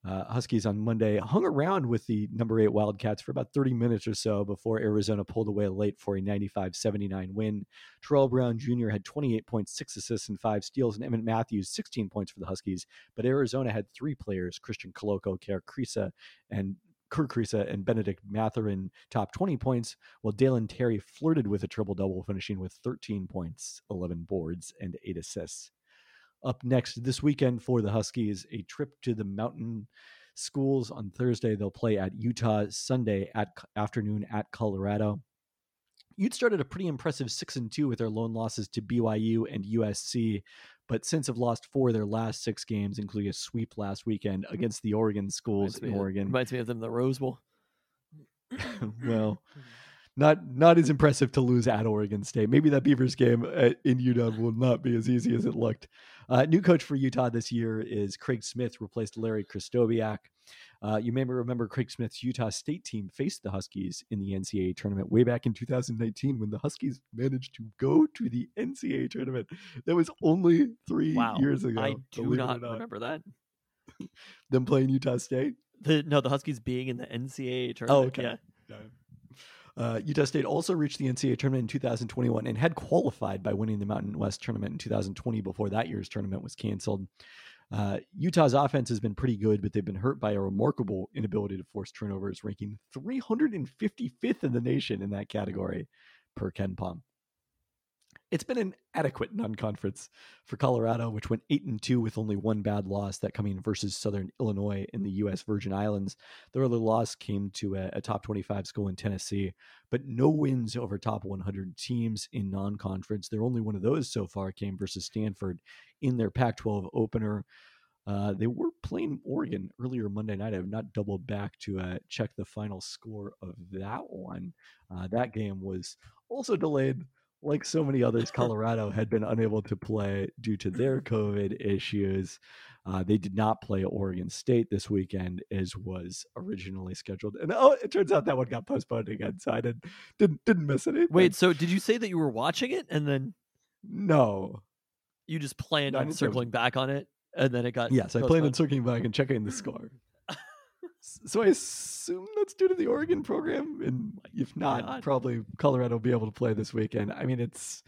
Uh, Huskies on Monday hung around with the number eight Wildcats for about 30 minutes or so before Arizona pulled away late for a 95 79 win. Terrell Brown Jr. had 28 points, six assists, and five steals, and Emmitt Matthews 16 points for the Huskies. But Arizona had three players Christian Koloko, Kerr Kriisa, and Kurt Kriisa and Bennedict Mathurin top 20 points, while Dalen Terry flirted with a triple double, finishing with 13 points, 11 boards, and eight assists. Up next this weekend for the Huskies, a trip to the mountain schools on Thursday. They'll play at Utah Sunday at afternoon at Colorado. Ute started a pretty impressive six and two with their lone losses to BYU and USC, but since have lost four of their last six games, including a sweep last weekend against the Oregon schools Reminds in of- Oregon. reminds me of them the Rose Bowl. [laughs] well, not not as impressive to lose at Oregon State. Maybe that Beavers game uh, in UW will not be as easy as it looked. Uh, new coach for Utah this year is Craig Smith, replaced Larry Krystkowiak. Uh, you may remember Craig Smith's Utah State team faced the Huskies in the NCAA tournament way back in 2019 when the Huskies managed to go to the NCAA tournament. That was only three Wow, years ago. I do or not, remember that. [laughs] them playing Utah State. The no, the Huskies being in the NCAA tournament. Oh, tournament. okay. Yeah. Uh, Utah State also reached the NCAA tournament in 2021 and had qualified by winning the Mountain West tournament in 2020 before that year's tournament was canceled. Uh, Utah's offense has been pretty good, but they've been hurt by a remarkable inability to force turnovers, ranking 355th in the nation in that category per KenPom. It's been an adequate non-conference for Colorado, which went eight and two with only one bad loss, that coming versus Southern Illinois in the U.S. Virgin Islands. Their other loss came to a, a top 25 school in Tennessee, but no wins over top 100 teams in non-conference. Their only one of those so far came versus Stanford in their Pac-12 opener. Uh, they were playing Oregon earlier Monday night. I have not doubled back to uh, check the final score of that one. Uh, that game was also delayed like so many others, [laughs] Colorado had been unable to play due to their COVID issues. Uh, they did not play Oregon State this weekend, as was originally scheduled. And oh, it turns out that one got postponed again, so I didn't didn't, didn't miss anything. Wait, so did you say that you were watching it and then no. you just planned I on it was- circling back on it and then it got Yes, I planned on circling back and checking the score. So I assume that's due to the Oregon program, and if not, probably Colorado will be able to play this weekend. I mean, it's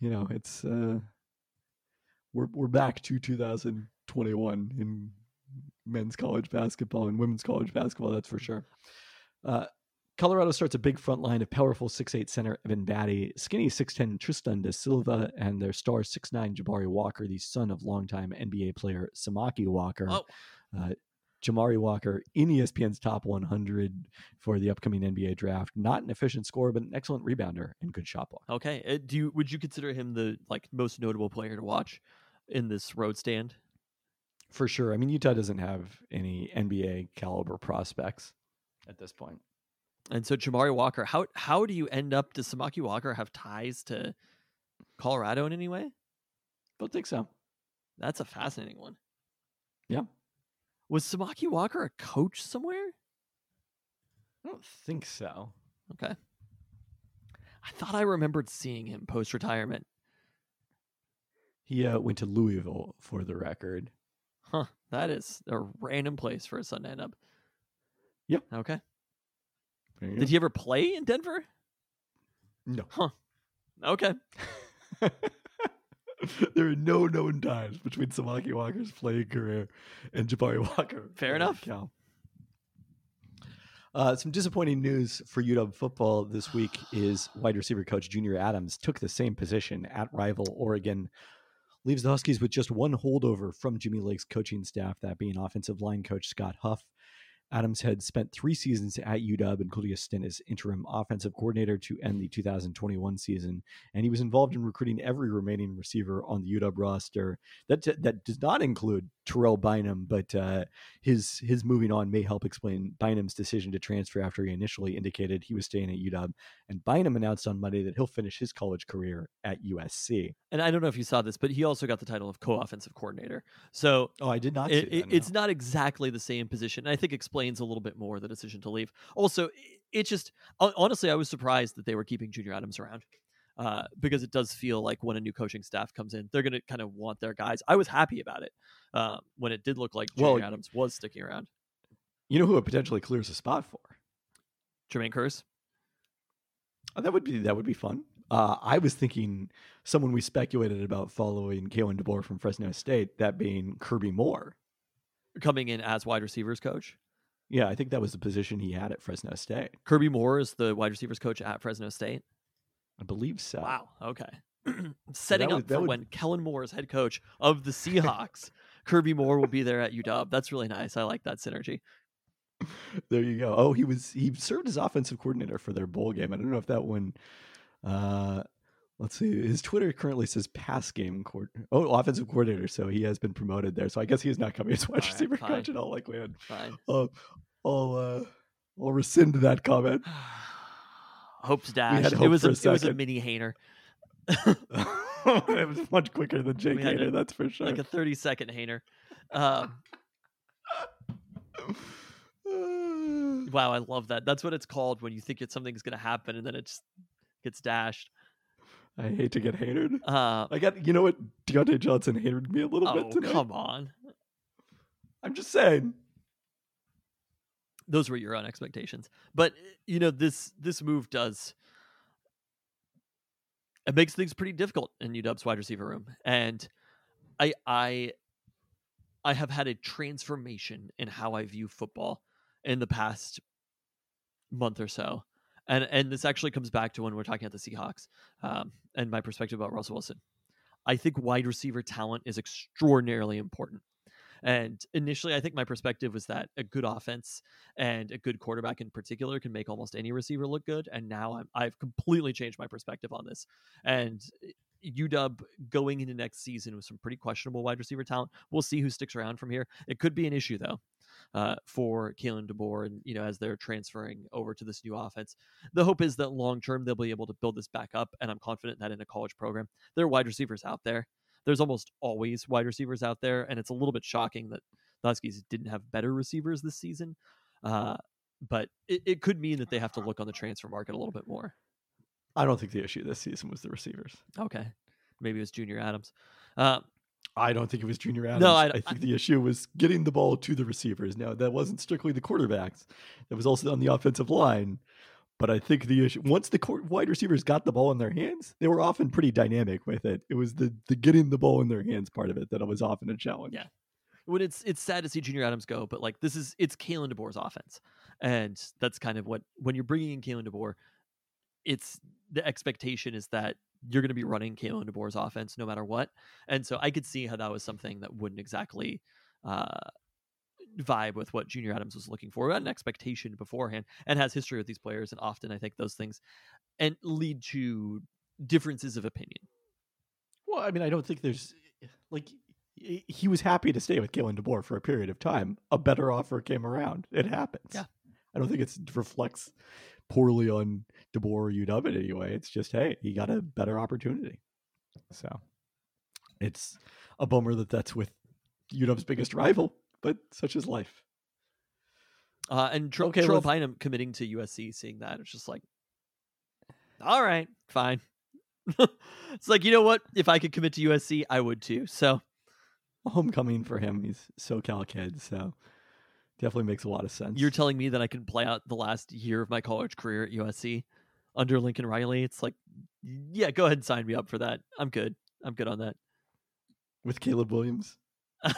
you know, it's uh, we're we're back to 2021 in men's college basketball and women's college basketball. That's for sure. Uh, Colorado starts a big front line of powerful 6'8 center Evan Battey, skinny 6'10 Tristan da Silva, and their star 6'9 Jabari Walker, the son of longtime NBA player Samaki Walker. Oh. Uh, Jabari Walker in ESPN's top 100 for the upcoming NBA draft. Not an efficient scorer, but an excellent rebounder and good shot blocker. Okay. Uh, do you would you consider him the like most notable player to watch in this road stand? For sure. I mean, Utah doesn't have any NBA caliber prospects at this point. And so Jabari Walker, how how do you end up? Does Samaki Walker have ties to Colorado in any way? Don't think so. That's a fascinating one. Yeah. Was Samaki Walker a coach somewhere? I don't think so. Okay. I thought I remembered seeing him post retirement. He uh, went to Louisville for the record. Huh. That is a random place for a end up. Yep. Okay. Did he ever play in Denver? No. Huh. Okay. [laughs] [laughs] there are no known ties between Samaki Walker's playing career and Jabari Walker. [laughs] Fair enough. cow. Uh, some disappointing news for UW football this week is wide receiver coach Junior Adams took the same position at rival Oregon, leaves the Huskies with just one holdover from Jimmy Lake's coaching staff, that being offensive line coach Scott Huff. Adams had spent three seasons at UW, including a stint as interim offensive coordinator to end the 2021 season, and he was involved in recruiting every remaining receiver on the UW roster. That that does not include Terrell Bynum, but uh, his his moving on may help explain Bynum's decision to transfer after he initially indicated he was staying at UW. And Bynum announced on Monday that he'll finish his college career at USC. And I don't know if you saw this, but he also got the title of co-offensive coordinator. So Oh, I did not. it, see it- that, it's not exactly the same position. And I think explains a little bit more the decision to leave. Also, it just honestly, I was surprised that they were keeping Junior Adams around. Uh, because it does feel like when a new coaching staff comes in, they're going to kind of want their guys. I was happy about it uh, when it did look like Junior Well, Adams was sticking around. You know who it potentially clears a spot for? Jermaine Kearse. Oh, that would be that would be fun. Uh, I was thinking someone we speculated about following Kalen DeBoer from Fresno State, that being Kirby Moore. coming in as wide receivers coach. Yeah, I think that was the position he had at Fresno State. Kirby Moore is the wide receivers coach at Fresno State. I believe so. Wow. Okay. [clears throat] Setting would- up that for would- when Kellen Moore is head coach of the Seahawks. [laughs] Kirby Moore will be there at UW. That's really nice. I like that synergy. [laughs] There you go. Oh, he was he served as offensive coordinator for their bowl game. I don't know if that one. Uh, let's see. His Twitter currently says pass game court. Oh, offensive coordinator. So he has been promoted there. So I guess he is not coming as wide right, receiver fine. coach in all likelihood. Fine. Uh, I'll uh, I'll rescind that comment. [sighs] Hopes dashed. had It was a, a it was a mini Haener, [laughs] it was much quicker than Jake had that's for sure. like a 30 second Haener. Um, [sighs] wow, I love that. That's what it's called when you think it's something's going to happen and then it just gets dashed. I hate to get hated. Uh, I got you know what Diontae Johnson hated me a little oh, bit today. come on. I'm just saying. those were your own expectations. But you know, this this move does it makes things pretty difficult in UW's wide receiver room. And I I I have had a transformation in how I view football in the past month or so. And and this actually comes back to when we're talking about the Seahawks um, and my perspective about Russell Wilson. I think wide receiver talent is extraordinarily important. And initially, I think my perspective was that a good offense and a good quarterback in particular can make almost any receiver look good. And now I'm, I've completely changed my perspective on this. And UW going into next season with some pretty questionable wide receiver talent. We'll see who sticks around from here. It could be an issue though uh, for Kalen DeBoer, and you know as they're transferring over to this new offense. The hope is that long term they'll be able to build this back up, and I'm confident that in a college program there are wide receivers out there. There's almost always wide receivers out there, and it's a little bit shocking that the Huskies didn't have better receivers this season. Uh, but it, it could mean that they have to look on the transfer market a little bit more. I don't think the issue this season was the receivers. Okay, maybe it was Junior Adams. Uh, I don't think it was Junior Adams. I- I, think the issue was getting the ball to the receivers. Now that wasn't strictly the quarterbacks; that was also on the offensive line. But I think the issue once the wide receivers got the ball in their hands, they were often pretty dynamic with it. It was the the getting the ball in their hands part of it that was often a challenge. Yeah. when it's it's sad to see Junior Adams go, but like this is it's Kalen DeBoer's offense, and that's kind of what when you're bringing in Kalen DeBoer, it's the expectation is that you're going to be running Kalen DeBoer's offense no matter what, and so I could see how that was something that wouldn't exactly uh, vibe with what Junior Adams was looking for, We had an expectation beforehand, and has history with these players, and often I think those things and lead to differences of opinion. Well, I mean, I don't think there's like he he was happy to stay with Kalen DeBoer for a period of time. A better offer came around. It happens. Yeah. I don't think it reflects poorly on DeBoer or UW in any way. It's just, hey, he got a better opportunity. So it's a bummer that that's with UW's biggest rival, but such is life. Uh, and Tro- Okay, let's- Bynum committing to USC, seeing that, it's just like, all right, fine. [laughs] it's like, you know what? If I could commit to USC, I would too. So Homecoming for him. He's SoCal kid, so definitely makes a lot of sense. you're telling me that I can play out the last year of my college career at USC under Lincoln Riley? It's like, yeah, go ahead and sign me up for that. I'm good. I'm good on that. with Caleb Williams. [laughs]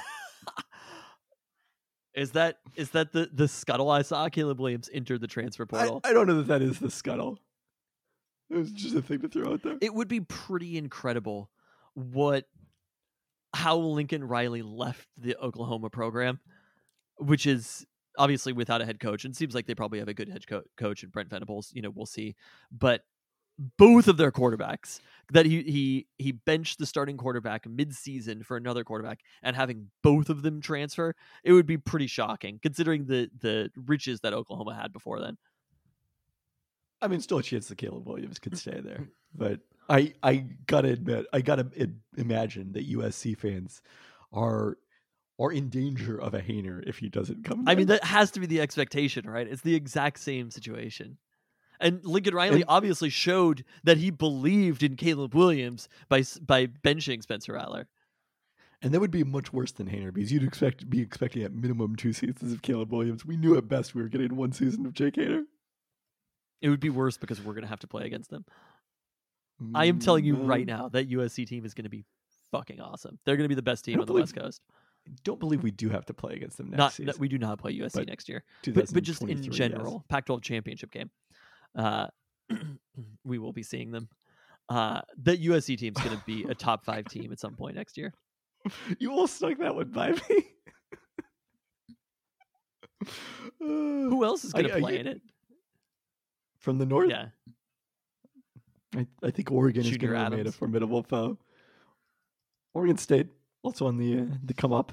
Is that is that the the scuttle I saw? Caleb Williams entered the transfer I, portal. I don't know that that is the scuttle. It was just a thing to throw out there. it would be pretty incredible what how Lincoln Riley left the Oklahoma program, which is obviously without a head coach. And seems like they probably have a good head co- coach in Brent Venables. You know, we'll see. But both of their quarterbacks that he he he benched the starting quarterback mid-season for another quarterback and having both of them transfer it would be pretty shocking considering the the riches that oklahoma had before then I mean, still a chance that Caleb Williams could stay there, [laughs] but I I gotta admit, I gotta imagine that USC fans are are in danger of a Haener if he doesn't come. I mean, that has to be the expectation, right? It's the exact same situation. And Lincoln Riley And- obviously showed that he believed in Caleb Williams by by benching Spencer Rattler. and that would be much worse than Haener because you'd expect be expecting at minimum two seasons of Caleb Williams. We knew at best we were getting one season of Jake Haener. It would be worse because we're going to have to play against them. I am telling you right Mm, now that USC team is going to be fucking awesome. They're going to be the best team on the believe West Coast. Don't believe we do have to play against them next Not season. we do not play USC but next year, but, but just in 2023, yes. general, Pac-12 championship game. Uh, [clears throat] we will be seeing them. Uh, that USC team's going to be a top five team at some point next year. [laughs] You all stuck that one by me. [laughs] Who else is going to play in it? from the north? Yeah, I, I think Oregon is going to remain a formidable foe. Oregon State also on the uh, the come up.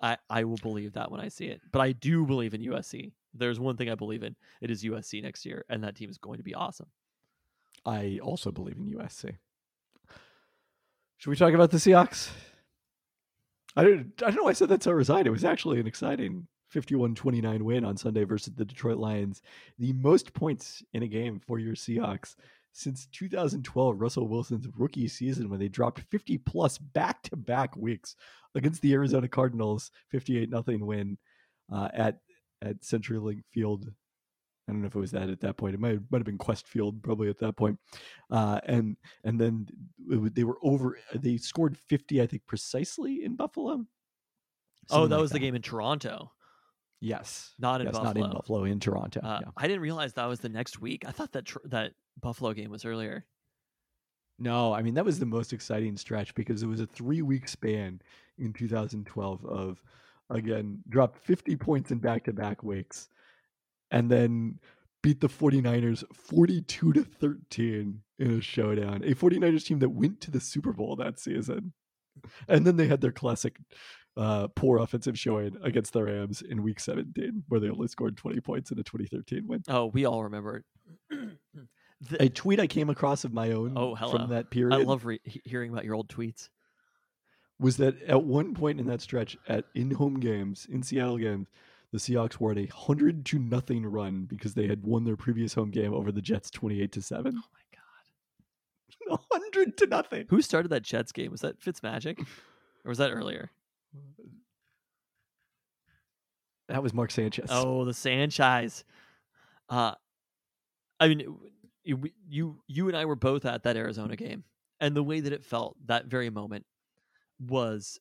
I, I will believe that when I see it. But I do believe in USC. There's one thing I believe in. It is USC next year, and that team is going to be awesome. I also believe in USC. Should we talk about the Seahawks? I don't, I don't know why I said that so resigned. It was actually an exciting 51-29 win on Sunday versus the Detroit Lions. The most points in a game for your Seahawks since 2012, Russell Wilson's rookie season, when they dropped 50 plus back to back weeks against the Arizona Cardinals, 58 nothing win uh, at at CenturyLink Field. I don't know if it was that at that point. It might might have been Qwest Field probably at that point. Uh, and and then it they were over. They scored 50, I think, precisely in Buffalo. oh, that like was the game in Toronto, Yes, not in yes, Buffalo. not in Buffalo, in Toronto. Uh, yeah. I didn't realize that was the next week. I thought that tr- that Buffalo game was earlier. No, I mean that was the most exciting stretch because it was a three week span in 2012 of again dropped 50 points in back to back weeks and then beat the 49ers 42 to 13 in a showdown. A 49ers team that went to the Super Bowl that season. And then they had their classic uh, poor offensive showing against the Rams in week 17 where they only scored 20 points in a 2013 win. Oh, we all remember it. The- A tweet I came across of my own Oh, hello. from that period. I love re- hearing about your old tweets. was that at one point in that stretch at in home games in Seattle games, the Seahawks were at a hundred to nothing run because they had won their previous home game over the Jets twenty eight to seven. Oh my god. [laughs] Hundred to nothing. Who started that Jets game? Was that Fitzmagic? Or was that earlier? That was Mark Sanchez. Oh, the Sanchez. Uh, I mean, you, you you and I were both at that Arizona game, and the way that it felt that very moment was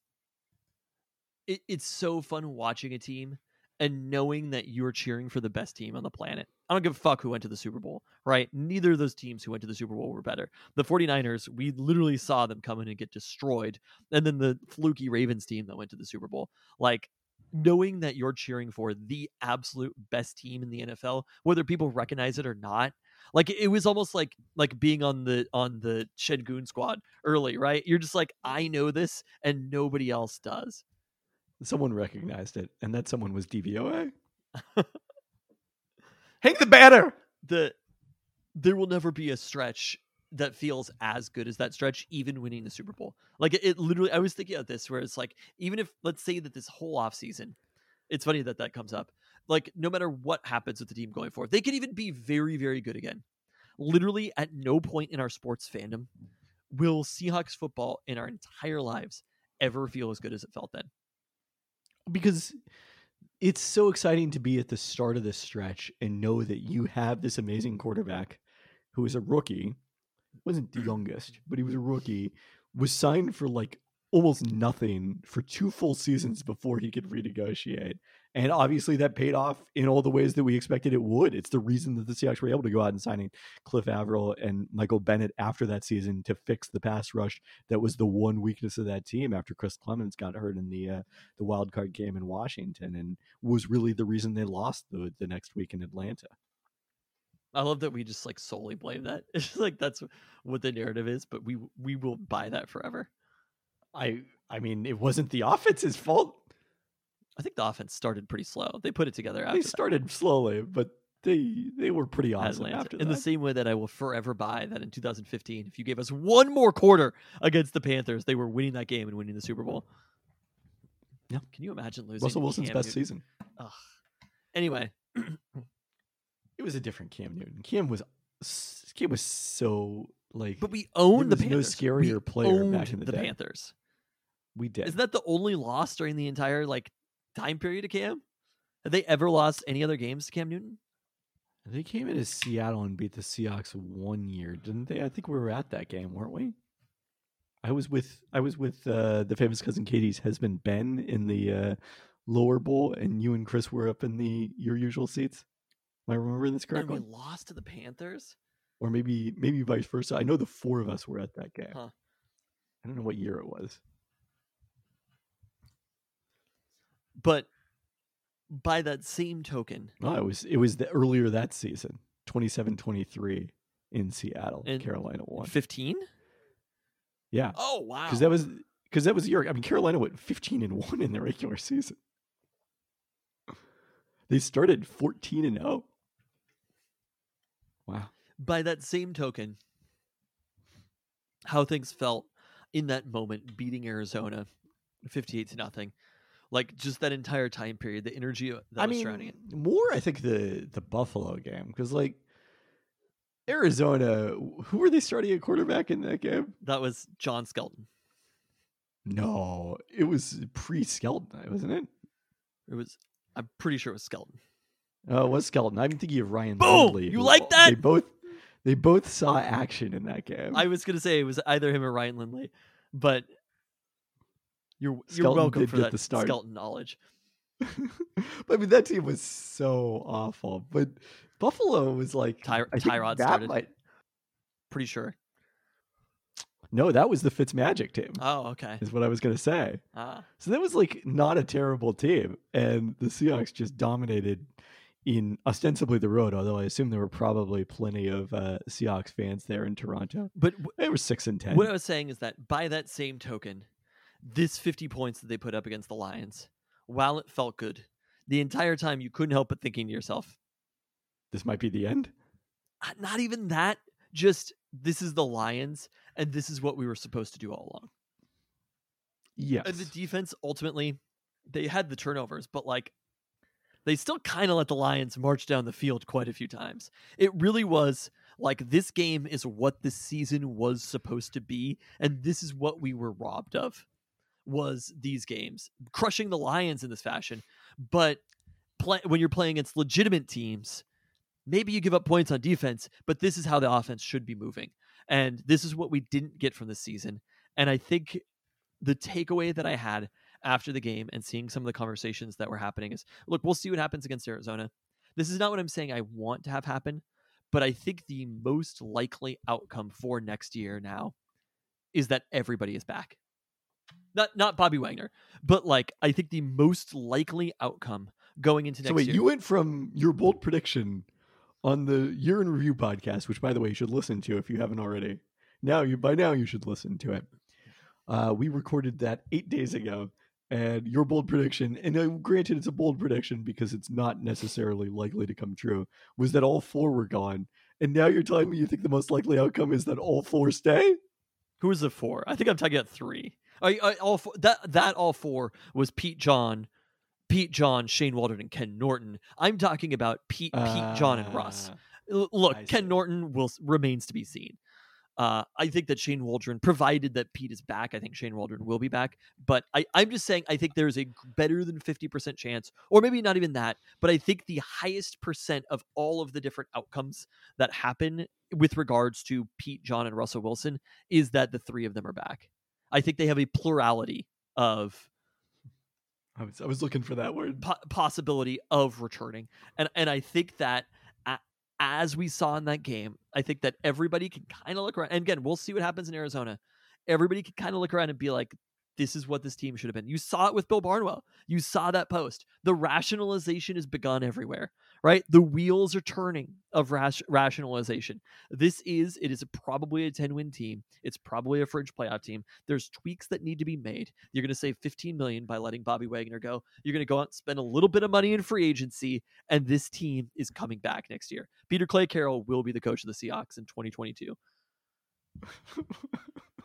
it, it's so fun watching a team and knowing that you're cheering for the best team on the planet. I don't give a fuck who went to the Super Bowl, right? Neither of those teams who went to the Super Bowl were better. The 49ers, we literally saw them come in and get destroyed. And then the fluky Ravens team that went to the Super Bowl. Like, knowing that you're cheering for the absolute best team in the NFL, whether people recognize it or not, like it was almost like like being on the on the Sengun squad early, right? You're just like, I know this and nobody else does. Someone recognized it, and that someone was DVOA. [laughs] Hang the banner. The there will never be a stretch that feels as good as that stretch, even winning the Super Bowl. Like it, it literally, I was thinking about this where it's like, even if let's say that this whole offseason, it's funny that that comes up. Like no matter what happens with the team going forward, they could even be very, very good again. Literally, at no point in our sports fandom will Seahawks football in our entire lives ever feel as good as it felt then. Because it's so exciting to be at the start of this stretch and know that you have this amazing quarterback who is a rookie wasn't the mm-hmm. youngest, but he was a rookie, was signed for like almost nothing for two full seasons before he could renegotiate. And obviously that paid off in all the ways that we expected it would. It's the reason that the Seahawks were able to go out and signing Cliff Avril and Michael Bennett after that season to fix the pass rush that was the one weakness of that team after Chris Clemons got hurt in the uh, the wild card game in Washington and was really the reason they lost the the next week in Atlanta. I love that we just like solely blame that. [laughs] It's just like that's what the narrative is, but we we will buy that forever. I I mean, it wasn't the offense's fault. I think the offense started pretty slow. They put it together after They that. started slowly, but they they were pretty awesome Atlanta. after in the same way that I will forever buy that in 2015, if you gave us one more quarter against the Panthers, they were winning that game and winning the Super Bowl. Yeah. Can you imagine losing? Russell Wilson's Cam best Newton? season. Ugh. Anyway, [clears throat] It was a different Cam Newton. Cam was Cam was so like but we owned the was no Panthers. scarier we player owned back in the day. Panthers. We did. Isn't that the only loss during the entire like time period of Cam? Have they ever lost any other games to Cam Newton? They came into Seattle and beat the Seahawks one year, didn't they? I think we were at that game, weren't we? I was with I was with uh, the famous cousin Katie's husband Ben in the uh, lower bowl, and you and Chris were up in the your usual seats. Am I remembering this And we lost to the Panthers. Or maybe maybe vice versa. I know the four of us were at that game. Huh. I don't know what year it was. But by that same token, No, it was it was the earlier that season, 27-23 in Seattle. In- Carolina won. 15? Yeah. Oh, wow. because that was because that was the year. I mean, Carolina went fifteen and one in the regular season. They started fourteen and zero. Wow. by that same token, how things felt in that moment beating Arizona 58 to nothing. Like just that entire time period, the energy that I was mean, surrounding it. more I think the the Buffalo game because like Arizona, who were they starting at quarterback in that game? That was John Skelton. No, it was pre Skelton, wasn't it? It was I'm pretty sure it was Skelton. Oh, it was Skelton. I'm thinking of Ryan. Boom! Lindley, You like that? They both they both saw action in that game. I was gonna say it was either him or Ryan Lindley, but you're you're welcome for get that the start. Skelton knowledge. [laughs] I mean, that team was so awful. But Buffalo was like Ty- Tyrod started. might- Pretty sure. no, that was the Fitzmagic team. Oh, okay. is what I was going to say. Ah, So that was like not a terrible team, and the Seahawks just dominated in ostensibly the road. Although I assume there were probably plenty of uh, Seahawks fans there in Toronto. but w- They were six and ten. What I was saying is that by that same token, this 50 points that they put up against the Lions, while it felt good, the entire time you couldn't help but thinking to yourself, this might be the end. "Ah, not even that, just this is the Lions, and this is what we were supposed to do all along. Yes. And the defense ultimately, they had the turnovers, but like they still kind of let the Lions march down the field quite a few times. It really was like this game is what this season was supposed to be, and this is what we were robbed of. Was these games crushing the Lions in this fashion, but play, when you're playing against legitimate teams, maybe you give up points on defense, but this is how the offense should be moving, and this is what we didn't get from this season. And I think the takeaway that I had after the game and seeing some of the conversations that were happening is look, we'll see what happens against Arizona. This is not what I'm saying I want to have happen, but I think the most likely outcome for next year now is that everybody is back. Not not Bobby Wagner, but like I think the most likely outcome going into next So wait, year. you went from your bold prediction on the year in review podcast, which by the way you should listen to if you haven't already. Now you by now you should listen to it. Uh, we recorded that eight days ago, and your bold prediction, and uh, granted it's a bold prediction because it's not necessarily likely to come true, was that all four were gone. And now you're telling me you think the most likely outcome is that all four stay? Who was the four? I think I'm talking about three. I, I, all four, that that all four was Pete John, Pete John, Shane Waldron, and Ken Norton. I'm talking about Pete, Pete John, and Russ. Uh, L- Look, Ken. Norton will remains to be seen. Uh, I think that Shane Waldron, provided that Pete is back, I think Shane Waldron will be back. But I, I'm just saying, I think there's a better than 50% chance, or maybe not even that, but I think the highest percent of all of the different outcomes that happen with regards to Pete, John, and Russell Wilson is that the three of them are back. I think they have a plurality of I was I was looking for that word. po- possibility of returning, and and I think that as we saw in that game, I think that everybody can kind of look around. And again, we'll see what happens in Arizona. Everybody can kind of look around and be like, "This is what this team should have been." You saw it with Bill Barnwell. You saw that post. The rationalization has begun everywhere. Right, the wheels are turning of rash- rationalization. This is it is a, probably a ten win team. It's probably a fringe playoff team. There's tweaks that need to be made. You're going to save 15 million by letting Bobby Wagner go. You're going to go out and spend a little bit of money in free agency, and this team is coming back next year. Peter Clay Carroll will be the coach of the Seahawks in 2022.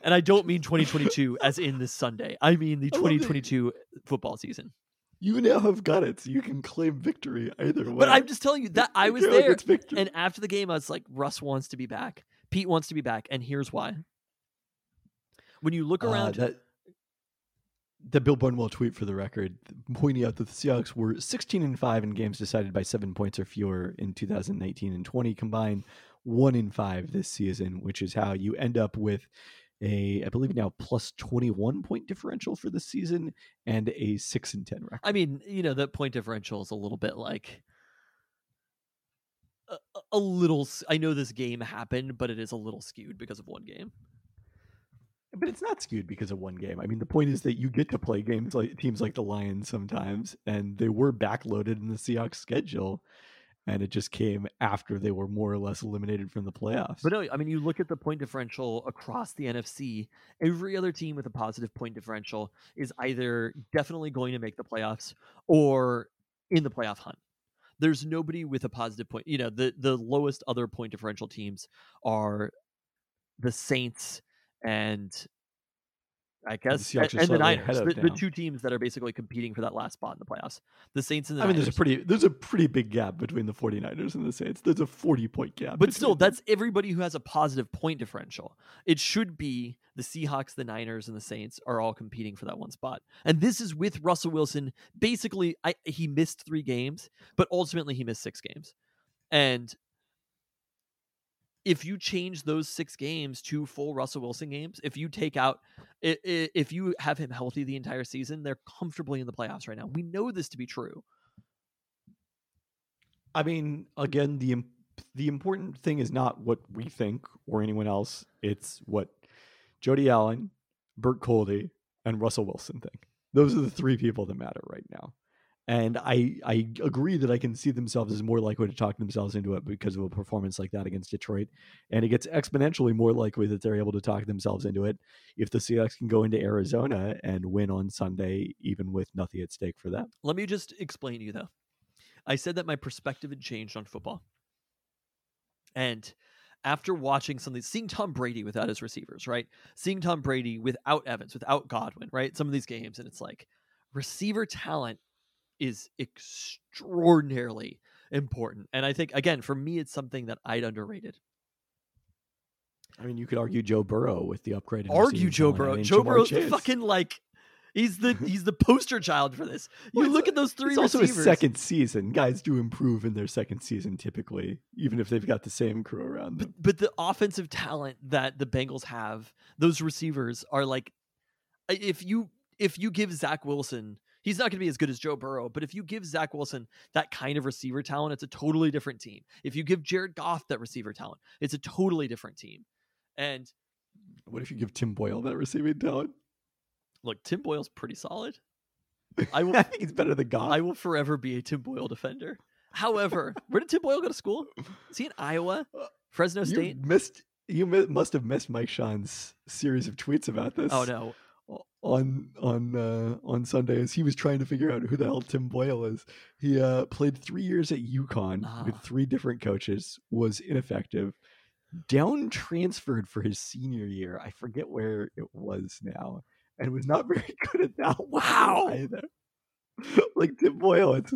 And I don't mean [laughs] 2022 as in this Sunday. I mean the I love that- 2022 football season. You now have got it, so you can claim victory either way. But I'm just telling you that [laughs] I was there. victory. And after the game, I was like, Russ wants to be back. Pete wants to be back. And here's why. When you look Uh, around, that the Bill Barnwell tweet for the record, pointing out that the Seahawks were 16 and five in games decided by seven points or fewer in 2019 and 20 combined, one in five this season, which is how you end up with a, I believe now plus 21 point differential for the season and a six and 10 record. I mean, you know, the point differential is a little bit like a- a little. I know this game happened, but it is a little skewed because of one game. but it's not skewed because of one game. I mean, the point is that you get to play games like teams like the Lions sometimes, and they were backloaded in the Seahawks schedule, and it just came after they were more or less eliminated from the playoffs. But no, I mean, you look at the point differential across the NFC. Every other team with a positive point differential is either definitely going to make the playoffs or in the playoff hunt. There's nobody with a positive point. You know, the the lowest other point differential teams are the Saints and I guess Seahawks and, and the Niners, the, the two teams that are basically competing for that last spot in the playoffs. The Saints and the I mean, there's a pretty there's a pretty big gap between the 49ers and the Saints. There's a 40 point gap. But still, that's everybody who has a positive point differential. It should be the Seahawks, the Niners, and the Saints are all competing for that one spot. And this is with Russell Wilson. Basically, I, he missed three games, but ultimately he missed six games. And if you change those six games to full Russell Wilson games, if you take out, if you have him healthy the entire season, they're comfortably in the playoffs right now. We know this to be true. I mean, again, the the important thing is not what we think or anyone else. It's what Jody Allen, Bert Kolde, and Russell Wilson think. Those are the three people that matter right now. And I I agree that I can see themselves as more likely to talk themselves into it because of a performance like that against Detroit. And it gets exponentially more likely that they're able to talk themselves into it if the Seahawks can go into Arizona and win on Sunday, even with nothing at stake for them. Let me just explain to you though. I said that my perspective had changed on football. And after watching something, seeing Tom Brady without his receivers, right? Seeing Tom Brady without Evans, without Godwin, right? Some of these games, and it's like receiver talent is extraordinarily important. And I think, again, for me, it's something that I'd underrated. I mean, you could argue Joe Burrow with the upgrade. Argue Joe Burrow. Joe Ja'Marr Burrow's Chase. fucking like he's the [laughs] he's the poster child for this. You Well, look at those three It's also receivers. his second season. Guys do improve in their second season typically, even if they've got the same crew around them. but, but the offensive talent that the Bengals have, those receivers are like, if you if you give Zach Wilson, he's not going to be as good as Joe Burrow, but if you give Zach Wilson that kind of receiver talent, it's a totally different team. If you give Jared Goff that receiver talent, it's a totally different team. And What if you give Tim Boyle that receiving talent? look, Tim Boyle's pretty solid. I [laughs] will I think he's better than Goff. I will forever be a Tim Boyle defender. However, where did Tim Boyle go to school? Is he in Iowa? [laughs] Uh, Fresno you State? missed. You mi- must have missed Mike Sean's series of tweets about this. Oh no. On on uh, on Sunday, as he was trying to figure out who the hell Tim Boyle is, he uh, played three years at UConn with Ah. three different coaches, was ineffective, down transferred for his senior year. I forget where it was now, and was not [laughs] very good at that. Wow. either. [laughs] like Tim Boyle, it's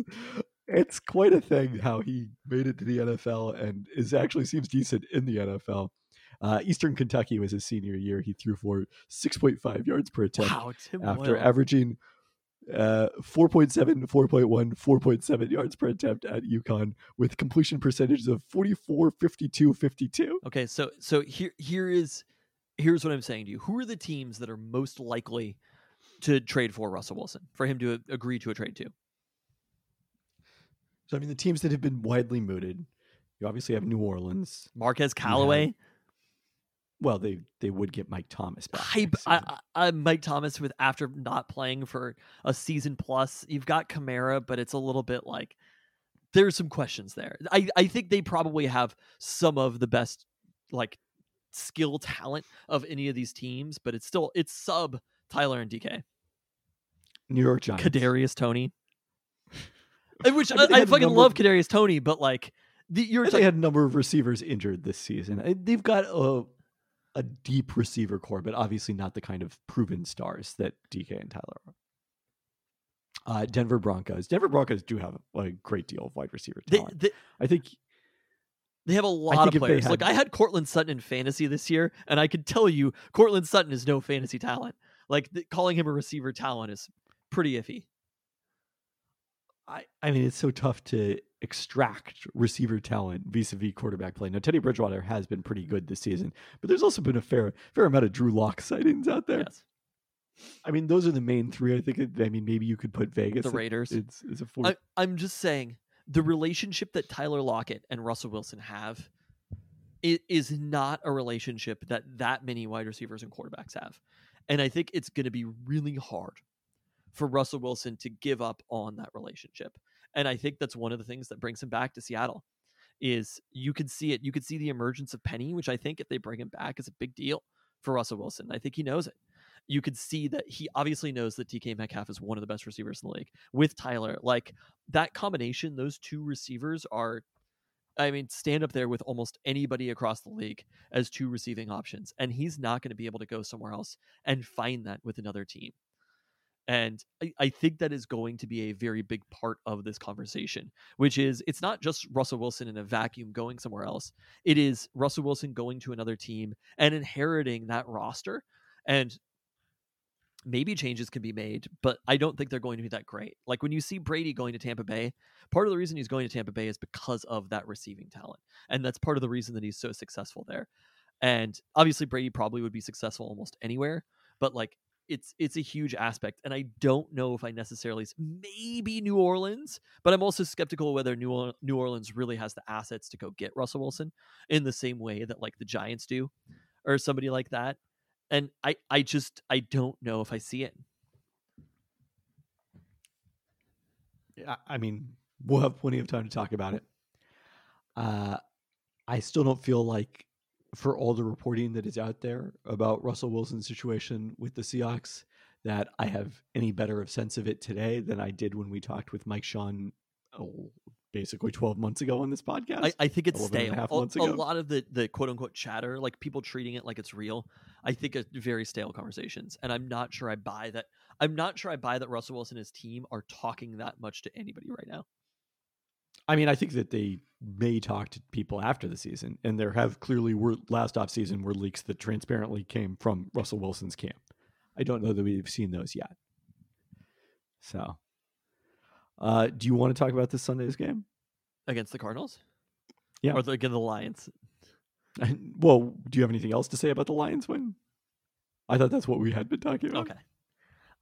it's quite a thing how he made it to the NFL and is actually seems decent in the NFL. Uh, Eastern Kentucky was his senior year. He threw for 6.5 yards per attempt Wow, after Boyle. averaging uh, 4.7, 4.1, 4.7 yards per attempt at UConn with completion percentages of 44, 52, 52. Okay, so so here here is here's what I'm saying to you. Who are the teams that are most likely to trade for Russell Wilson for him to agree to a trade to? So, I mean, the teams that have been widely mooted, you obviously have New Orleans. Marquez Callaway, Well, they they would get Mike Thomas back. I. I, I, Mike Thomas with after not playing for a season plus. You've got Kamara, but it's a little bit like there's some questions there. I I think they probably have some of the best like skill talent of any of these teams, but it's still it's sub Tyler and DK. New York Giants. Kadarius Toney. [laughs] Which I I, fucking love Kadarius Toney, but like the, you're they had a number of receivers injured this season. They've got a a deep receiver corps, but obviously not the kind of proven stars that DK and Tyler are. Uh, Denver Broncos. Denver Broncos do have a great deal of wide receiver talent. they, I think they have a lot of they players. Had- I had Courtland Sutton in fantasy this year, and I can tell you, Courtland Sutton is no fantasy talent. Like calling him a receiver talent is pretty iffy. I, I mean, it's so tough to extract receiver talent vis-a-vis quarterback play. Now, Teddy Bridgewater has been pretty good this season, but there's also been a fair fair amount of Drew Lock sightings out there. Yes, I mean, those are the main three. I think. I mean, maybe you could put Vegas. the Raiders. It's, it's a four. I, I'm just saying the relationship that Tyler Lockett and Russell Wilson have i- is not a relationship that that many wide receivers and quarterbacks have, and I think it's going to be really hard for Russell Wilson to give up on that relationship. And I think that's one of the things that brings him back to Seattle. Is you could see it. You could see the emergence of Penny, which I think if they bring him back is a big deal for Russell Wilson. I think he knows it. You could see that he obviously knows that DK Metcalf is one of the best receivers in the league with Tyler. Like that combination, those two receivers are, I mean, stand up there with almost anybody across the league as two receiving options. And he's not going to be able to go somewhere else and find that with another team. And I, I think that is going to be a very big part of this conversation, which is it's not just Russell Wilson in a vacuum going somewhere else. It is Russell Wilson going to another team and inheriting that roster. And maybe changes can be made, but I don't think they're going to be that great. Like when you see Brady going to Tampa Bay, part of the reason he's going to Tampa Bay is because of that receiving talent. And that's part of the reason that he's so successful there. And obviously Brady probably would be successful almost anywhere, but like it's it's a huge aspect and I don't know if I necessarily maybe New Orleans, but I'm also skeptical whether New Or- New Orleans really has the assets to go get Russell Wilson in the same way that like the Giants do or somebody like that and I I just I don't know if I see it. I- I mean, we'll have plenty of time to talk about it. Uh, I still don't feel like, for all the reporting that is out there about Russell Wilson's situation with the Seahawks, that I have any better of sense of it today than I did when we talked with Mike Sean, oh, basically 12 months ago on this podcast. I, I think it's 11 a stale. A, a lot of the the quote unquote chatter, like people treating it like it's real, I think are very stale conversations. And I'm not sure I buy that. I'm not sure I buy that Russell Wilson and his team are talking that much to anybody right now. I mean, I think that they may talk to people after the season, and there have clearly were last off season were leaks that transparently came from Russell Wilson's camp. I don't know that we've seen those yet. So, uh, do you want to talk about this Sunday's game? Against the Cardinals? Yeah. Or the, against the Lions. [laughs] well, do you have anything else to say about the Lions win? I thought that's what we had been talking about. Okay.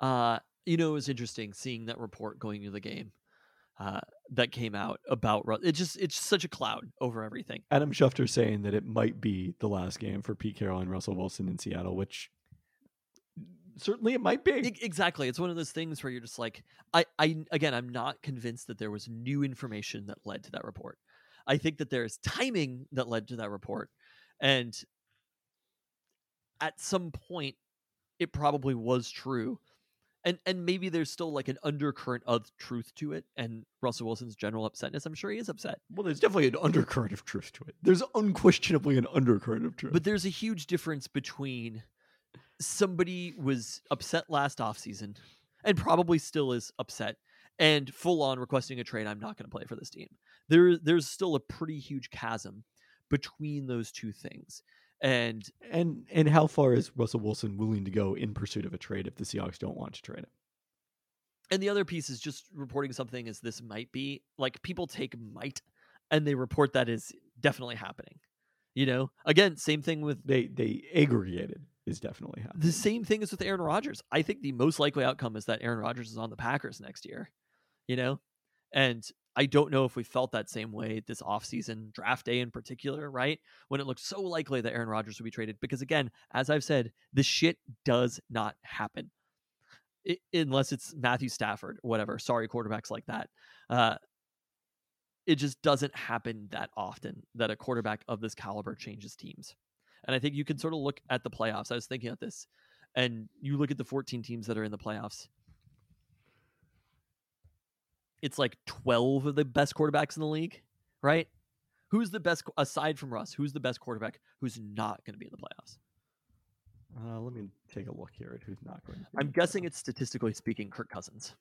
Uh, you know, it was interesting seeing that report going into the game uh, that came out about Ru- it. Just it's such a cloud over everything. Adam Schefter saying that it might be the last game for Pete Carroll and Russell Wilson in Seattle, which certainly it might be. Exactly, it's one of those things where you're just like, I, I again, I'm not convinced that there was new information that led to that report. I think that there is timing that led to that report, and at some point, it probably was true. And and maybe there's still like an undercurrent of truth to it, and Russell Wilson's general upsetness. I'm sure he is upset. Well, there's definitely an undercurrent of truth to it. There's unquestionably an undercurrent of truth. But there's a huge difference between somebody was upset last offseason and probably still is upset and full on requesting a trade. I'm not going to play for this team. There, there's still a pretty huge chasm between those two things. And and and how far is Russell Wilson willing to go in pursuit of a trade if the Seahawks don't want to trade him? and the other piece is just reporting something as this might be like people take might and they report that is definitely happening. You know, again, same thing with They they aggregated is definitely happening. the same thing is with Aaron Rodgers. I think the most likely outcome is that Aaron Rodgers is on the Packers next year. You know? And I don't know if we felt that same way this offseason, draft day in particular, right? When it looked so likely that Aaron Rodgers would be traded. Because again, as I've said, this shit does not happen. I unless it's Matthew Stafford, whatever. Sorry, quarterbacks like that. Uh, it just doesn't happen that often that a quarterback of this caliber changes teams. And I think you can sort of look at the playoffs. I was thinking of this, and you look at the 14 teams that are in the playoffs. It's like 12 of the best quarterbacks in the league, right? Who's the best aside from Russ? Who's the best quarterback who's not going to be in the playoffs? Uh, let me take a look here at who's not going. To be I'm guessing it's statistically speaking Kirk Cousins.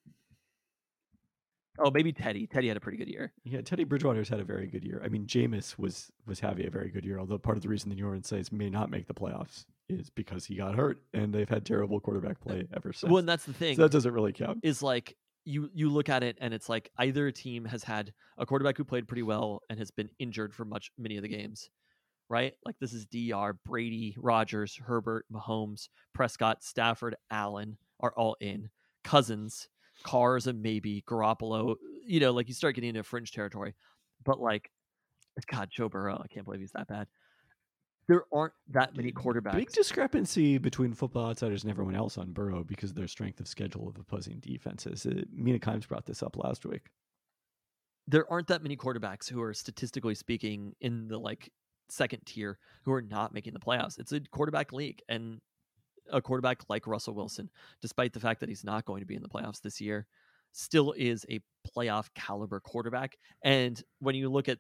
Oh, maybe Teddy. Teddy had a pretty good year. Yeah, Teddy Bridgewater's had a very good year. I mean, Jameis was was having a very good year. Although part of the reason the New Orleans Saints may not make the playoffs is because he got hurt, and they've had terrible quarterback play ever since. Well, and that's the thing. so that doesn't really count. is like you you look at it and it's like either team has had a quarterback who played pretty well and has been injured for much many of the games, right? Like this is Dr. Brady, Rodgers, Herbert, Mahomes, Prescott, Stafford, Allen are all in. Cousins, Cars, and maybe Garoppolo. You know, like you start getting into fringe territory, but like, God, Joe Burrow, I can't believe he's that bad. There aren't that many quarterbacks. Big discrepancy between football outsiders and everyone else on Burrow because of their strength of schedule of opposing defenses. Uh, Mina Kimes brought this up last week. there aren't that many quarterbacks who are statistically speaking in the like second tier who are not making the playoffs. It's a quarterback league and a quarterback like Russell Wilson, despite the fact that he's not going to be in the playoffs this year, still is a playoff caliber quarterback. And when you look at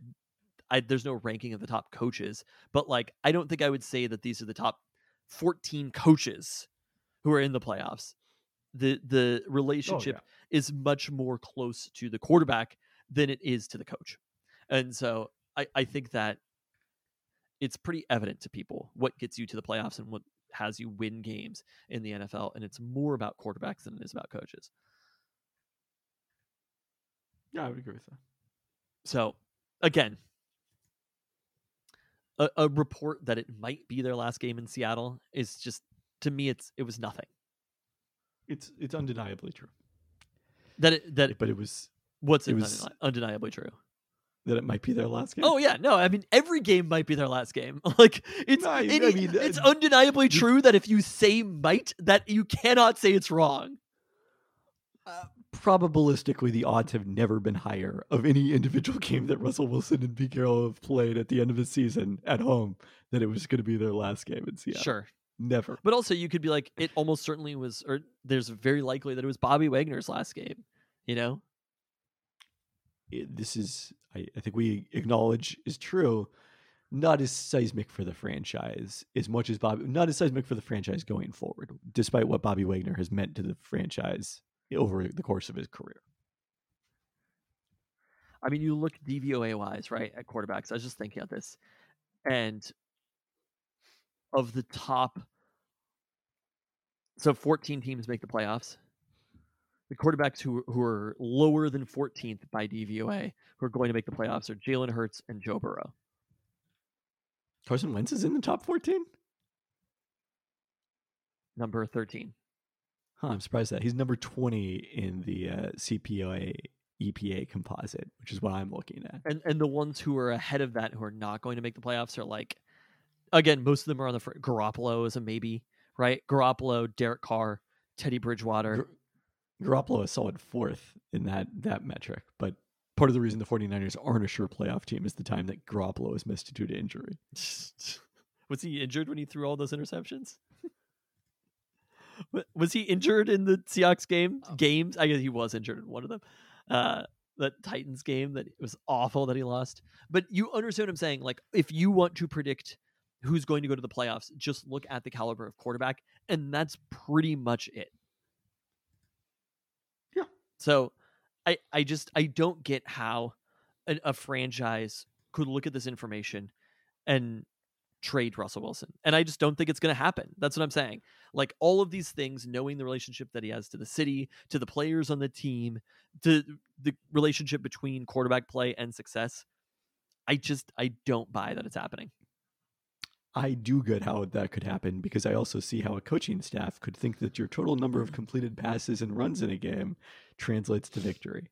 I, there's no ranking of the top coaches, but like I don't think I would say that these are the top 14 coaches who are in the playoffs. The the oh, relationship is much more close to the quarterback than it is to the coach. And so I, I think that it's pretty evident to people what gets you to the playoffs and what has you win games in the NFL. And it's more about quarterbacks than it is about coaches. Yeah, I would agree with that. So again, a, a report that it might be their last game in Seattle is just to me it's it was nothing. It's it's undeniably true, That it that but it was what's it it was- undeni- undeniably true. that it might be their last game. Oh yeah, no, I mean every game might be their last game. [laughs] Like it's No, I- it- I mean, it's uh, undeniably true that if you say might, that you cannot say it's wrong. Probabilistically, the odds have never been higher of any individual [laughs] game that Russell Wilson and Pete Carroll have played at the end of the season at home that it was going to be their last game in Seattle. Sure, Never. but also you could be like, it almost certainly was, or there's very likely that it was Bobby Wagner's last game. You know, It- this is, I, I think we acknowledge is true, not as seismic for the franchise as much as Bobby, not as seismic for the franchise going forward, despite what Bobby Wagner has meant to the franchise over the course of his career. I mean, you look DVOA wise, right, at quarterbacks. I was just thinking of this, and of the top, so 14 teams make the playoffs. The quarterbacks who who are lower than 14th by DVOA who are going to make the playoffs are Jalen Hurts and Joe Burrow. Carson Wentz is in the top 14? Number 13. Huh, I'm surprised that he's number 20 in the uh, CPOE EPA composite, which is what I'm looking at. And and the ones who are ahead of that who are not going to make the playoffs are like, again, most of them are on the fr- Garoppolo is a maybe, right? Garoppolo, Derek Carr, Teddy Bridgewater. Gar- Garoppolo is solid fourth in that that metric, but part of the reason the 49ers aren't a sure playoff team is the time that Garoppolo is missed due to injury. [laughs] was he injured when he threw all those interceptions? Wa- was he injured in the Seahawks game? Oh. Games? I guess he was injured in one of them. Uh, that Titans game that was awful that he lost. But you understand what I'm saying? Like, if you want to predict who's going to go to the playoffs, just look at the caliber of quarterback, and that's pretty much it. Yeah. So, I I just I don't get how a, a franchise could look at this information and trade Russell Wilson. And I just don't think it's going to happen. That's what I'm saying. Like all of these things, knowing the relationship that he has to the city, to the players on the team, to the relationship between quarterback play and success, I just I don't buy that it's happening. I do get how that could happen because I also see how a coaching staff could think that your total number of completed passes and runs in a game translates to victory.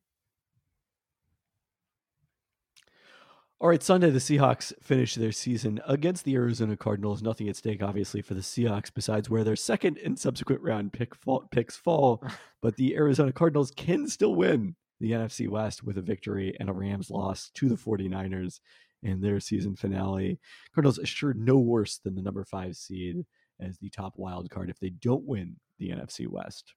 All right, Sunday, the Seahawks finish their season against the Arizona Cardinals. Nothing at stake, obviously, for the Seahawks besides where their second and subsequent round pick fall, picks fall. [laughs] But the Arizona Cardinals can still win the NFC West with a victory and a Rams loss to the 49ers in their season finale. Cardinals assured no worse than the number five seed as the top wild card if they don't win the NFC West.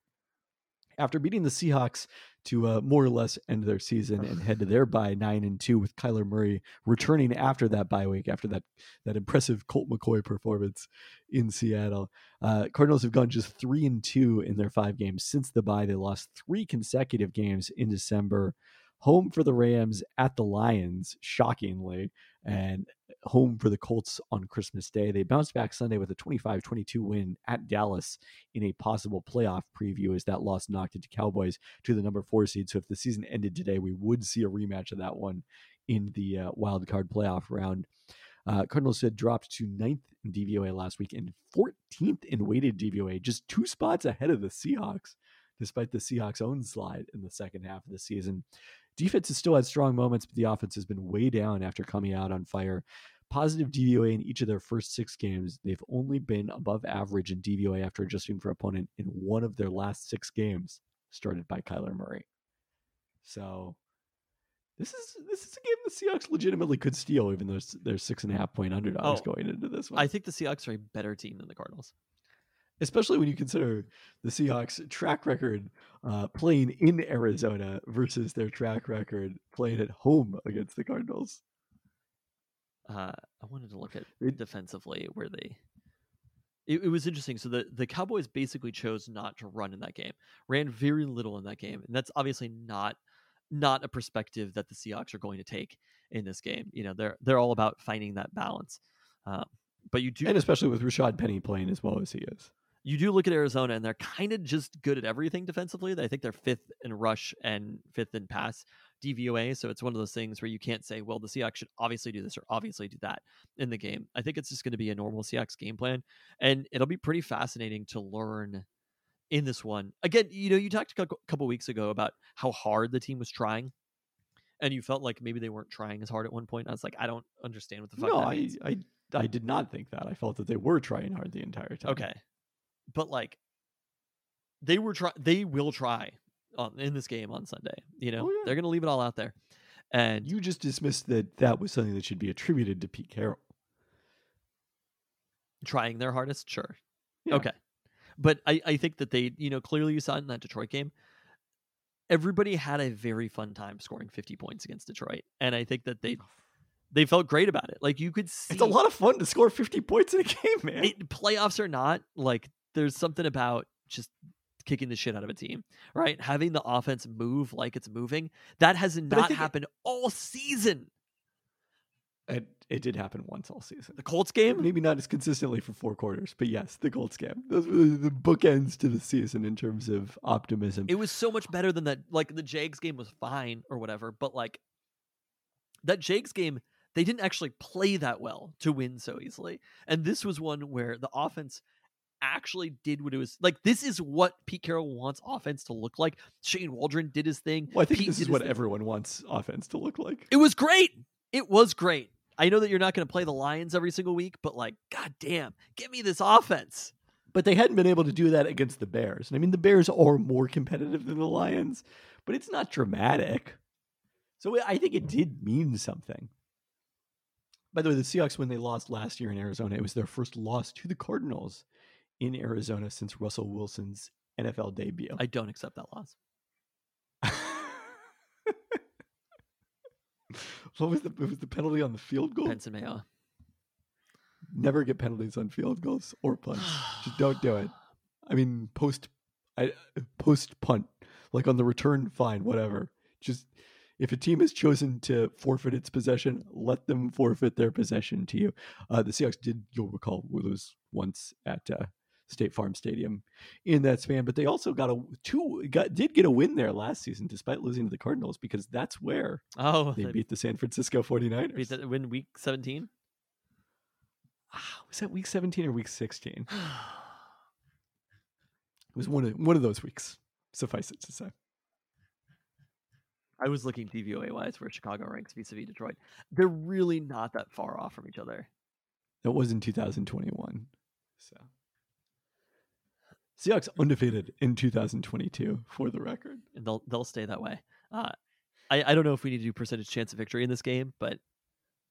After beating the Seahawks to uh, more or less end their season and head to their [laughs] bye nine and two with Kyler Murray returning after that bye week after that that impressive Colt McCoy performance in Seattle, uh, Cardinals have gone just three and two in their five games since the bye. They lost three consecutive games in December. Home for the Rams at the Lions, shockingly, and home for the Colts on Christmas Day. They bounced back Sunday with a 25 22 win at Dallas in a possible playoff preview as that loss knocked it to Cowboys to the number four seed. So if the season ended today, we would see a rematch of that one in the uh, wild card playoff round. Uh, Cardinals had dropped to ninth in DVOA last week and 14th in weighted DVOA, just two spots ahead of the Seahawks, despite the Seahawks' own slide in the second half of the season. Defense has still had strong moments, but the offense has been way down after coming out on fire. Positive DVOA in each of their first six games. They've only been above average in DVOA after adjusting for opponent in one of their last six games, started by Kyler Murray. So this is this is a game the Seahawks legitimately could steal, even though they're six and a half point underdogs Oh, going into this one. I think the Seahawks are a better team than the Cardinals. Especially when you consider the Seahawks' track record uh, playing in Arizona versus their track record playing at home against the Cardinals. Uh, I wanted to look at It- defensively where they. It, it was interesting. So the the Cowboys basically chose not to run in that game, ran very little in that game, and that's obviously not not a perspective that the Seahawks are going to take in this game. You know, they're they're all about finding that balance. Um, but you do And especially with Rashad Penny playing as well as he is. You do look at Arizona and they're kind of just good at everything defensively. I think they're fifth in rush and fifth in pass DVOA. So it's one of those things where you can't say, well, the Seahawks should obviously do this or obviously do that in the game. I think it's just going to be a normal Seahawks game plan. And it'll be pretty fascinating to learn in this one. Again, you know, you talked a couple weeks ago about how hard the team was trying. And you felt like maybe they weren't trying as hard at one point. I was like, I don't understand what the fuck No, I. I I did not think that. I felt that they were trying hard the entire time. Okay, but like they were try they will try on, in this game on Sunday. You know, Oh, yeah. they're gonna leave it all out there, and You just dismissed that that was something that should be attributed to Pete Carroll. trying their hardest. Sure, Yeah. okay, but I I think that they you know clearly you saw it in that Detroit game. Everybody had a very fun time scoring 50 points against Detroit, and I think that they they felt great about it. Like you could see It's a lot of fun to score 50 points in a [laughs] game, man. it, playoffs or not, like there's something about just kicking the shit out of a team, right? Having the offense move like it's moving. That has not think it- happened all season. It, it did happen once all season. The Colts game, Maybe not as consistently for four quarters, but yes, the Colts game. Those were the bookends to the season in terms of optimism. it was so much better than that. Like the Jags game was fine or whatever, but like that Jags game, they didn't actually play that well to win so easily. And this was one where the offense actually did what it was like. This is what Pete Carroll wants offense to look like. Shane Waldron did his thing. Well, I think Pete this is what thing. everyone wants offense to look like. It was great. It was great. I know that you're not going to play the Lions every single week, but like, god damn, give me this offense. But they hadn't been able to do that against the Bears. And I mean, the Bears are more competitive than the Lions, but it's not dramatic. So I think it did mean something. By the way, the Seahawks, when they lost last year in Arizona, it was their first loss to the Cardinals in Arizona since Russell Wilson's NFL debut. I don't accept that loss. [laughs] what was the was the penalty on the field goal? Benson Mayowa. Never get penalties on field goals or punts. [sighs] Just don't do it. I mean, post, I post punt, like on the return, fine, whatever. Just if a team has chosen to forfeit its possession, let them forfeit their possession to you. Uh, the Seahawks did, you'll recall, lose once at uh, State Farm Stadium in that span, but they also got a two, got did get a win there last season despite losing to the Cardinals because that's where Oh, they they beat the San Francisco 49ers. beat the, win week 17. Ah, was that week 17 or week 16? [sighs] It was one of one of those weeks. Suffice it to say. I was looking DVOA wise where Chicago ranks vis-a-vis Detroit. They're really not that far off from each other. That was in 2021. So Seahawks undefeated in 2022 for the record. and they'll they'll stay that way. Uh, I I don't know if we need to do percentage chance of victory in this game, but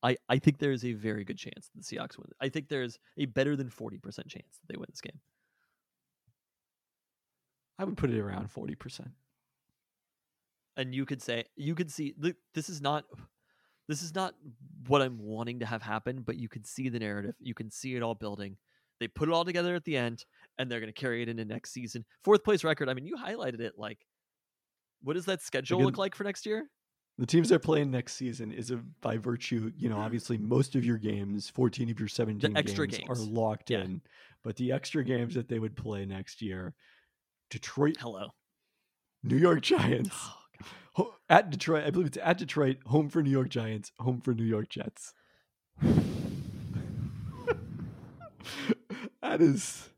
I I think there is a very good chance that the Seahawks win. I think there's a better than forty percent chance that they win this game. I would put it around 40%. And you could say you could see th- this is not this is not what I'm wanting to have happen, but you can see the narrative. You can see it all building. They put it all together at the end, and they're going to carry it into next season. Fourth place record. I mean, you highlighted it. Like, what does that schedule Again, look like for next year? The teams they're playing next season is a, by virtue, you know, mm-hmm. obviously most of your games, 14 of your 17 extra games, are locked Yeah. in. But the extra games that they would play next year, Detroit, Hello. New York Giants, Oh, at Detroit, I believe it's at Detroit, home for New York Giants, home for New York Jets. [sighs] [laughs] that is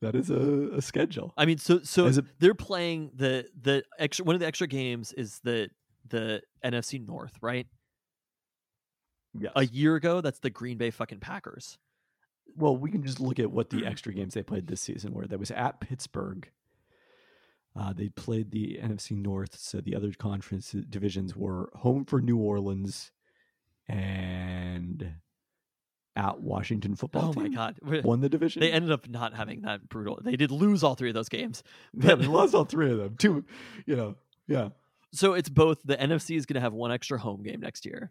that is a, a schedule. I mean, so so a- they're playing the the extra one of the extra games is the the NFC North, right? Yes. A year ago, that's the Green Bay fucking Packers. well, we can just look at what the [clears throat] extra games they played this season were. That was at Pittsburgh. Uh, they played the NFC North, so the other conference divisions were home for New Orleans and at Washington football Oh my god, Won the division. they ended up not having that brutal. They did lose all three of those games. [laughs] yeah, they lost all three of them. Two, you know, yeah, So it's both the NFC is going to have one extra home game next year,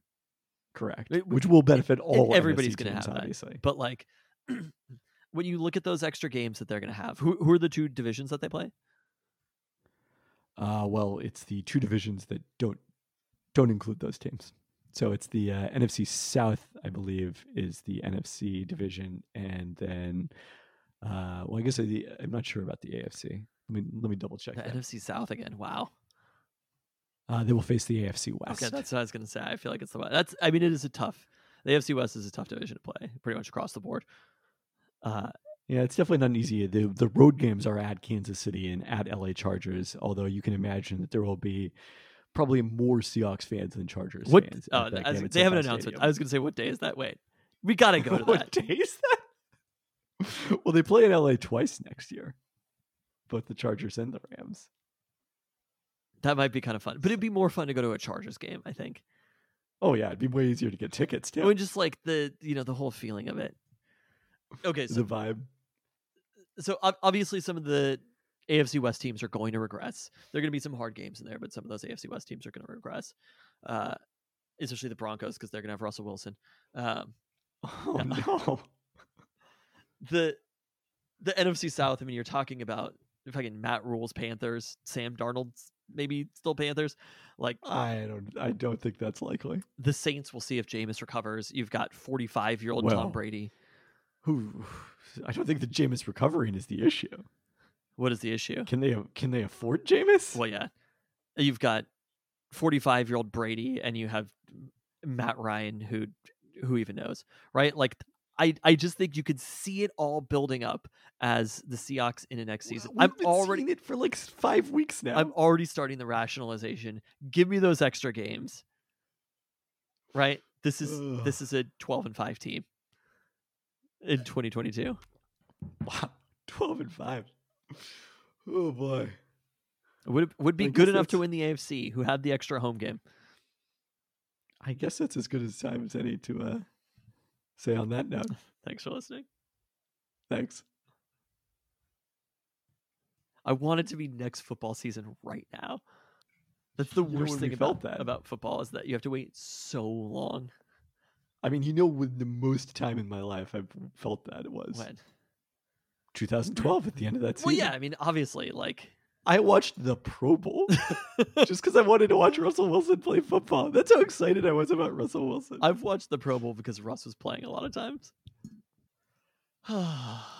correct. It- Which will benefit all. everybody's going gonna to have that. obviously. but like [clears throat] when you look at those extra games that they're going to have, who who are the two divisions that they play? Uh, well, it's the two divisions that don't don't include those teams. So it's the uh, NFC South, I believe, is the NFC division, and then, uh, well, I guess the, I'm not sure about the AFC. Let me let me double check The that. NFC South again. Wow. Uh, they will face the AFC West. Okay, that's what I was going to say. I feel like it's the that's. I mean, it is a tough. The AFC West is a tough division to play, pretty much across the board. Uh, yeah, it's definitely not easy. The the road games are at Kansas City and at LA Chargers. Although you can imagine that there will be probably more Seahawks fans than Chargers what? fans. Uh, that was- they have an announcement. Stadium. I was going to say, what day is that? Wait, we got to go to that. [laughs] what that. day is that? [laughs] well, they play in LA twice next year, both the Chargers and the Rams. That might be kind of fun, but it'd be more fun to go to a Chargers game. I think. Oh yeah, it'd be way easier to get tickets I too. mean, just like the you know the whole feeling of it. Okay, so the vibe. so obviously some of the AFC West teams are going to regress. There are going to be some hard games in there, but some of those AFC West teams are going to regress, uh, especially the Broncos because they're going to have Russell Wilson. Um, [laughs] Oh no. the the NFC South. I mean, you're talking about fucking Matt Rhule's Panthers, Sam Darnold's maybe still Panthers. Like I don't. I don't think that's likely. the Saints, we'll see if Jameis recovers. You've got 45 year old Well. Tom Brady. Who? [sighs] I don't think the Jameis recovering is the issue. What is the issue? Can they? Can they afford Jameis? Well, yeah, you've got 45 year old Brady, and you have Matt Ryan, who who even knows, right? Like I I just think you could see it all building up as the Seahawks in the next season. We've I'm already seeing it for like five weeks now. I'm already starting the rationalization. Give me those extra games. Right? This is Ugh. this is a 12 and 5 team in 2022. wow, twelve and five. [laughs] Oh boy. Would would be good enough to win the AFC who had the extra home game. I guess that's as good as time as any to uh, say on that note. [laughs] Thanks for listening. Thanks. I want it to be next football season right now. That's the You worst thing about, felt that? about football is that you have to wait so long. I mean, you know, when the most time in my life I've felt that it was When? 2012 at the end of that season. Well, yeah, I mean, obviously, like I watched the Pro Bowl [laughs] just because I wanted to watch Russell Wilson play football. That's how excited I was about Russell Wilson. I've watched the Pro Bowl because Russ was playing a lot of times. [sighs] [sighs] [sighs]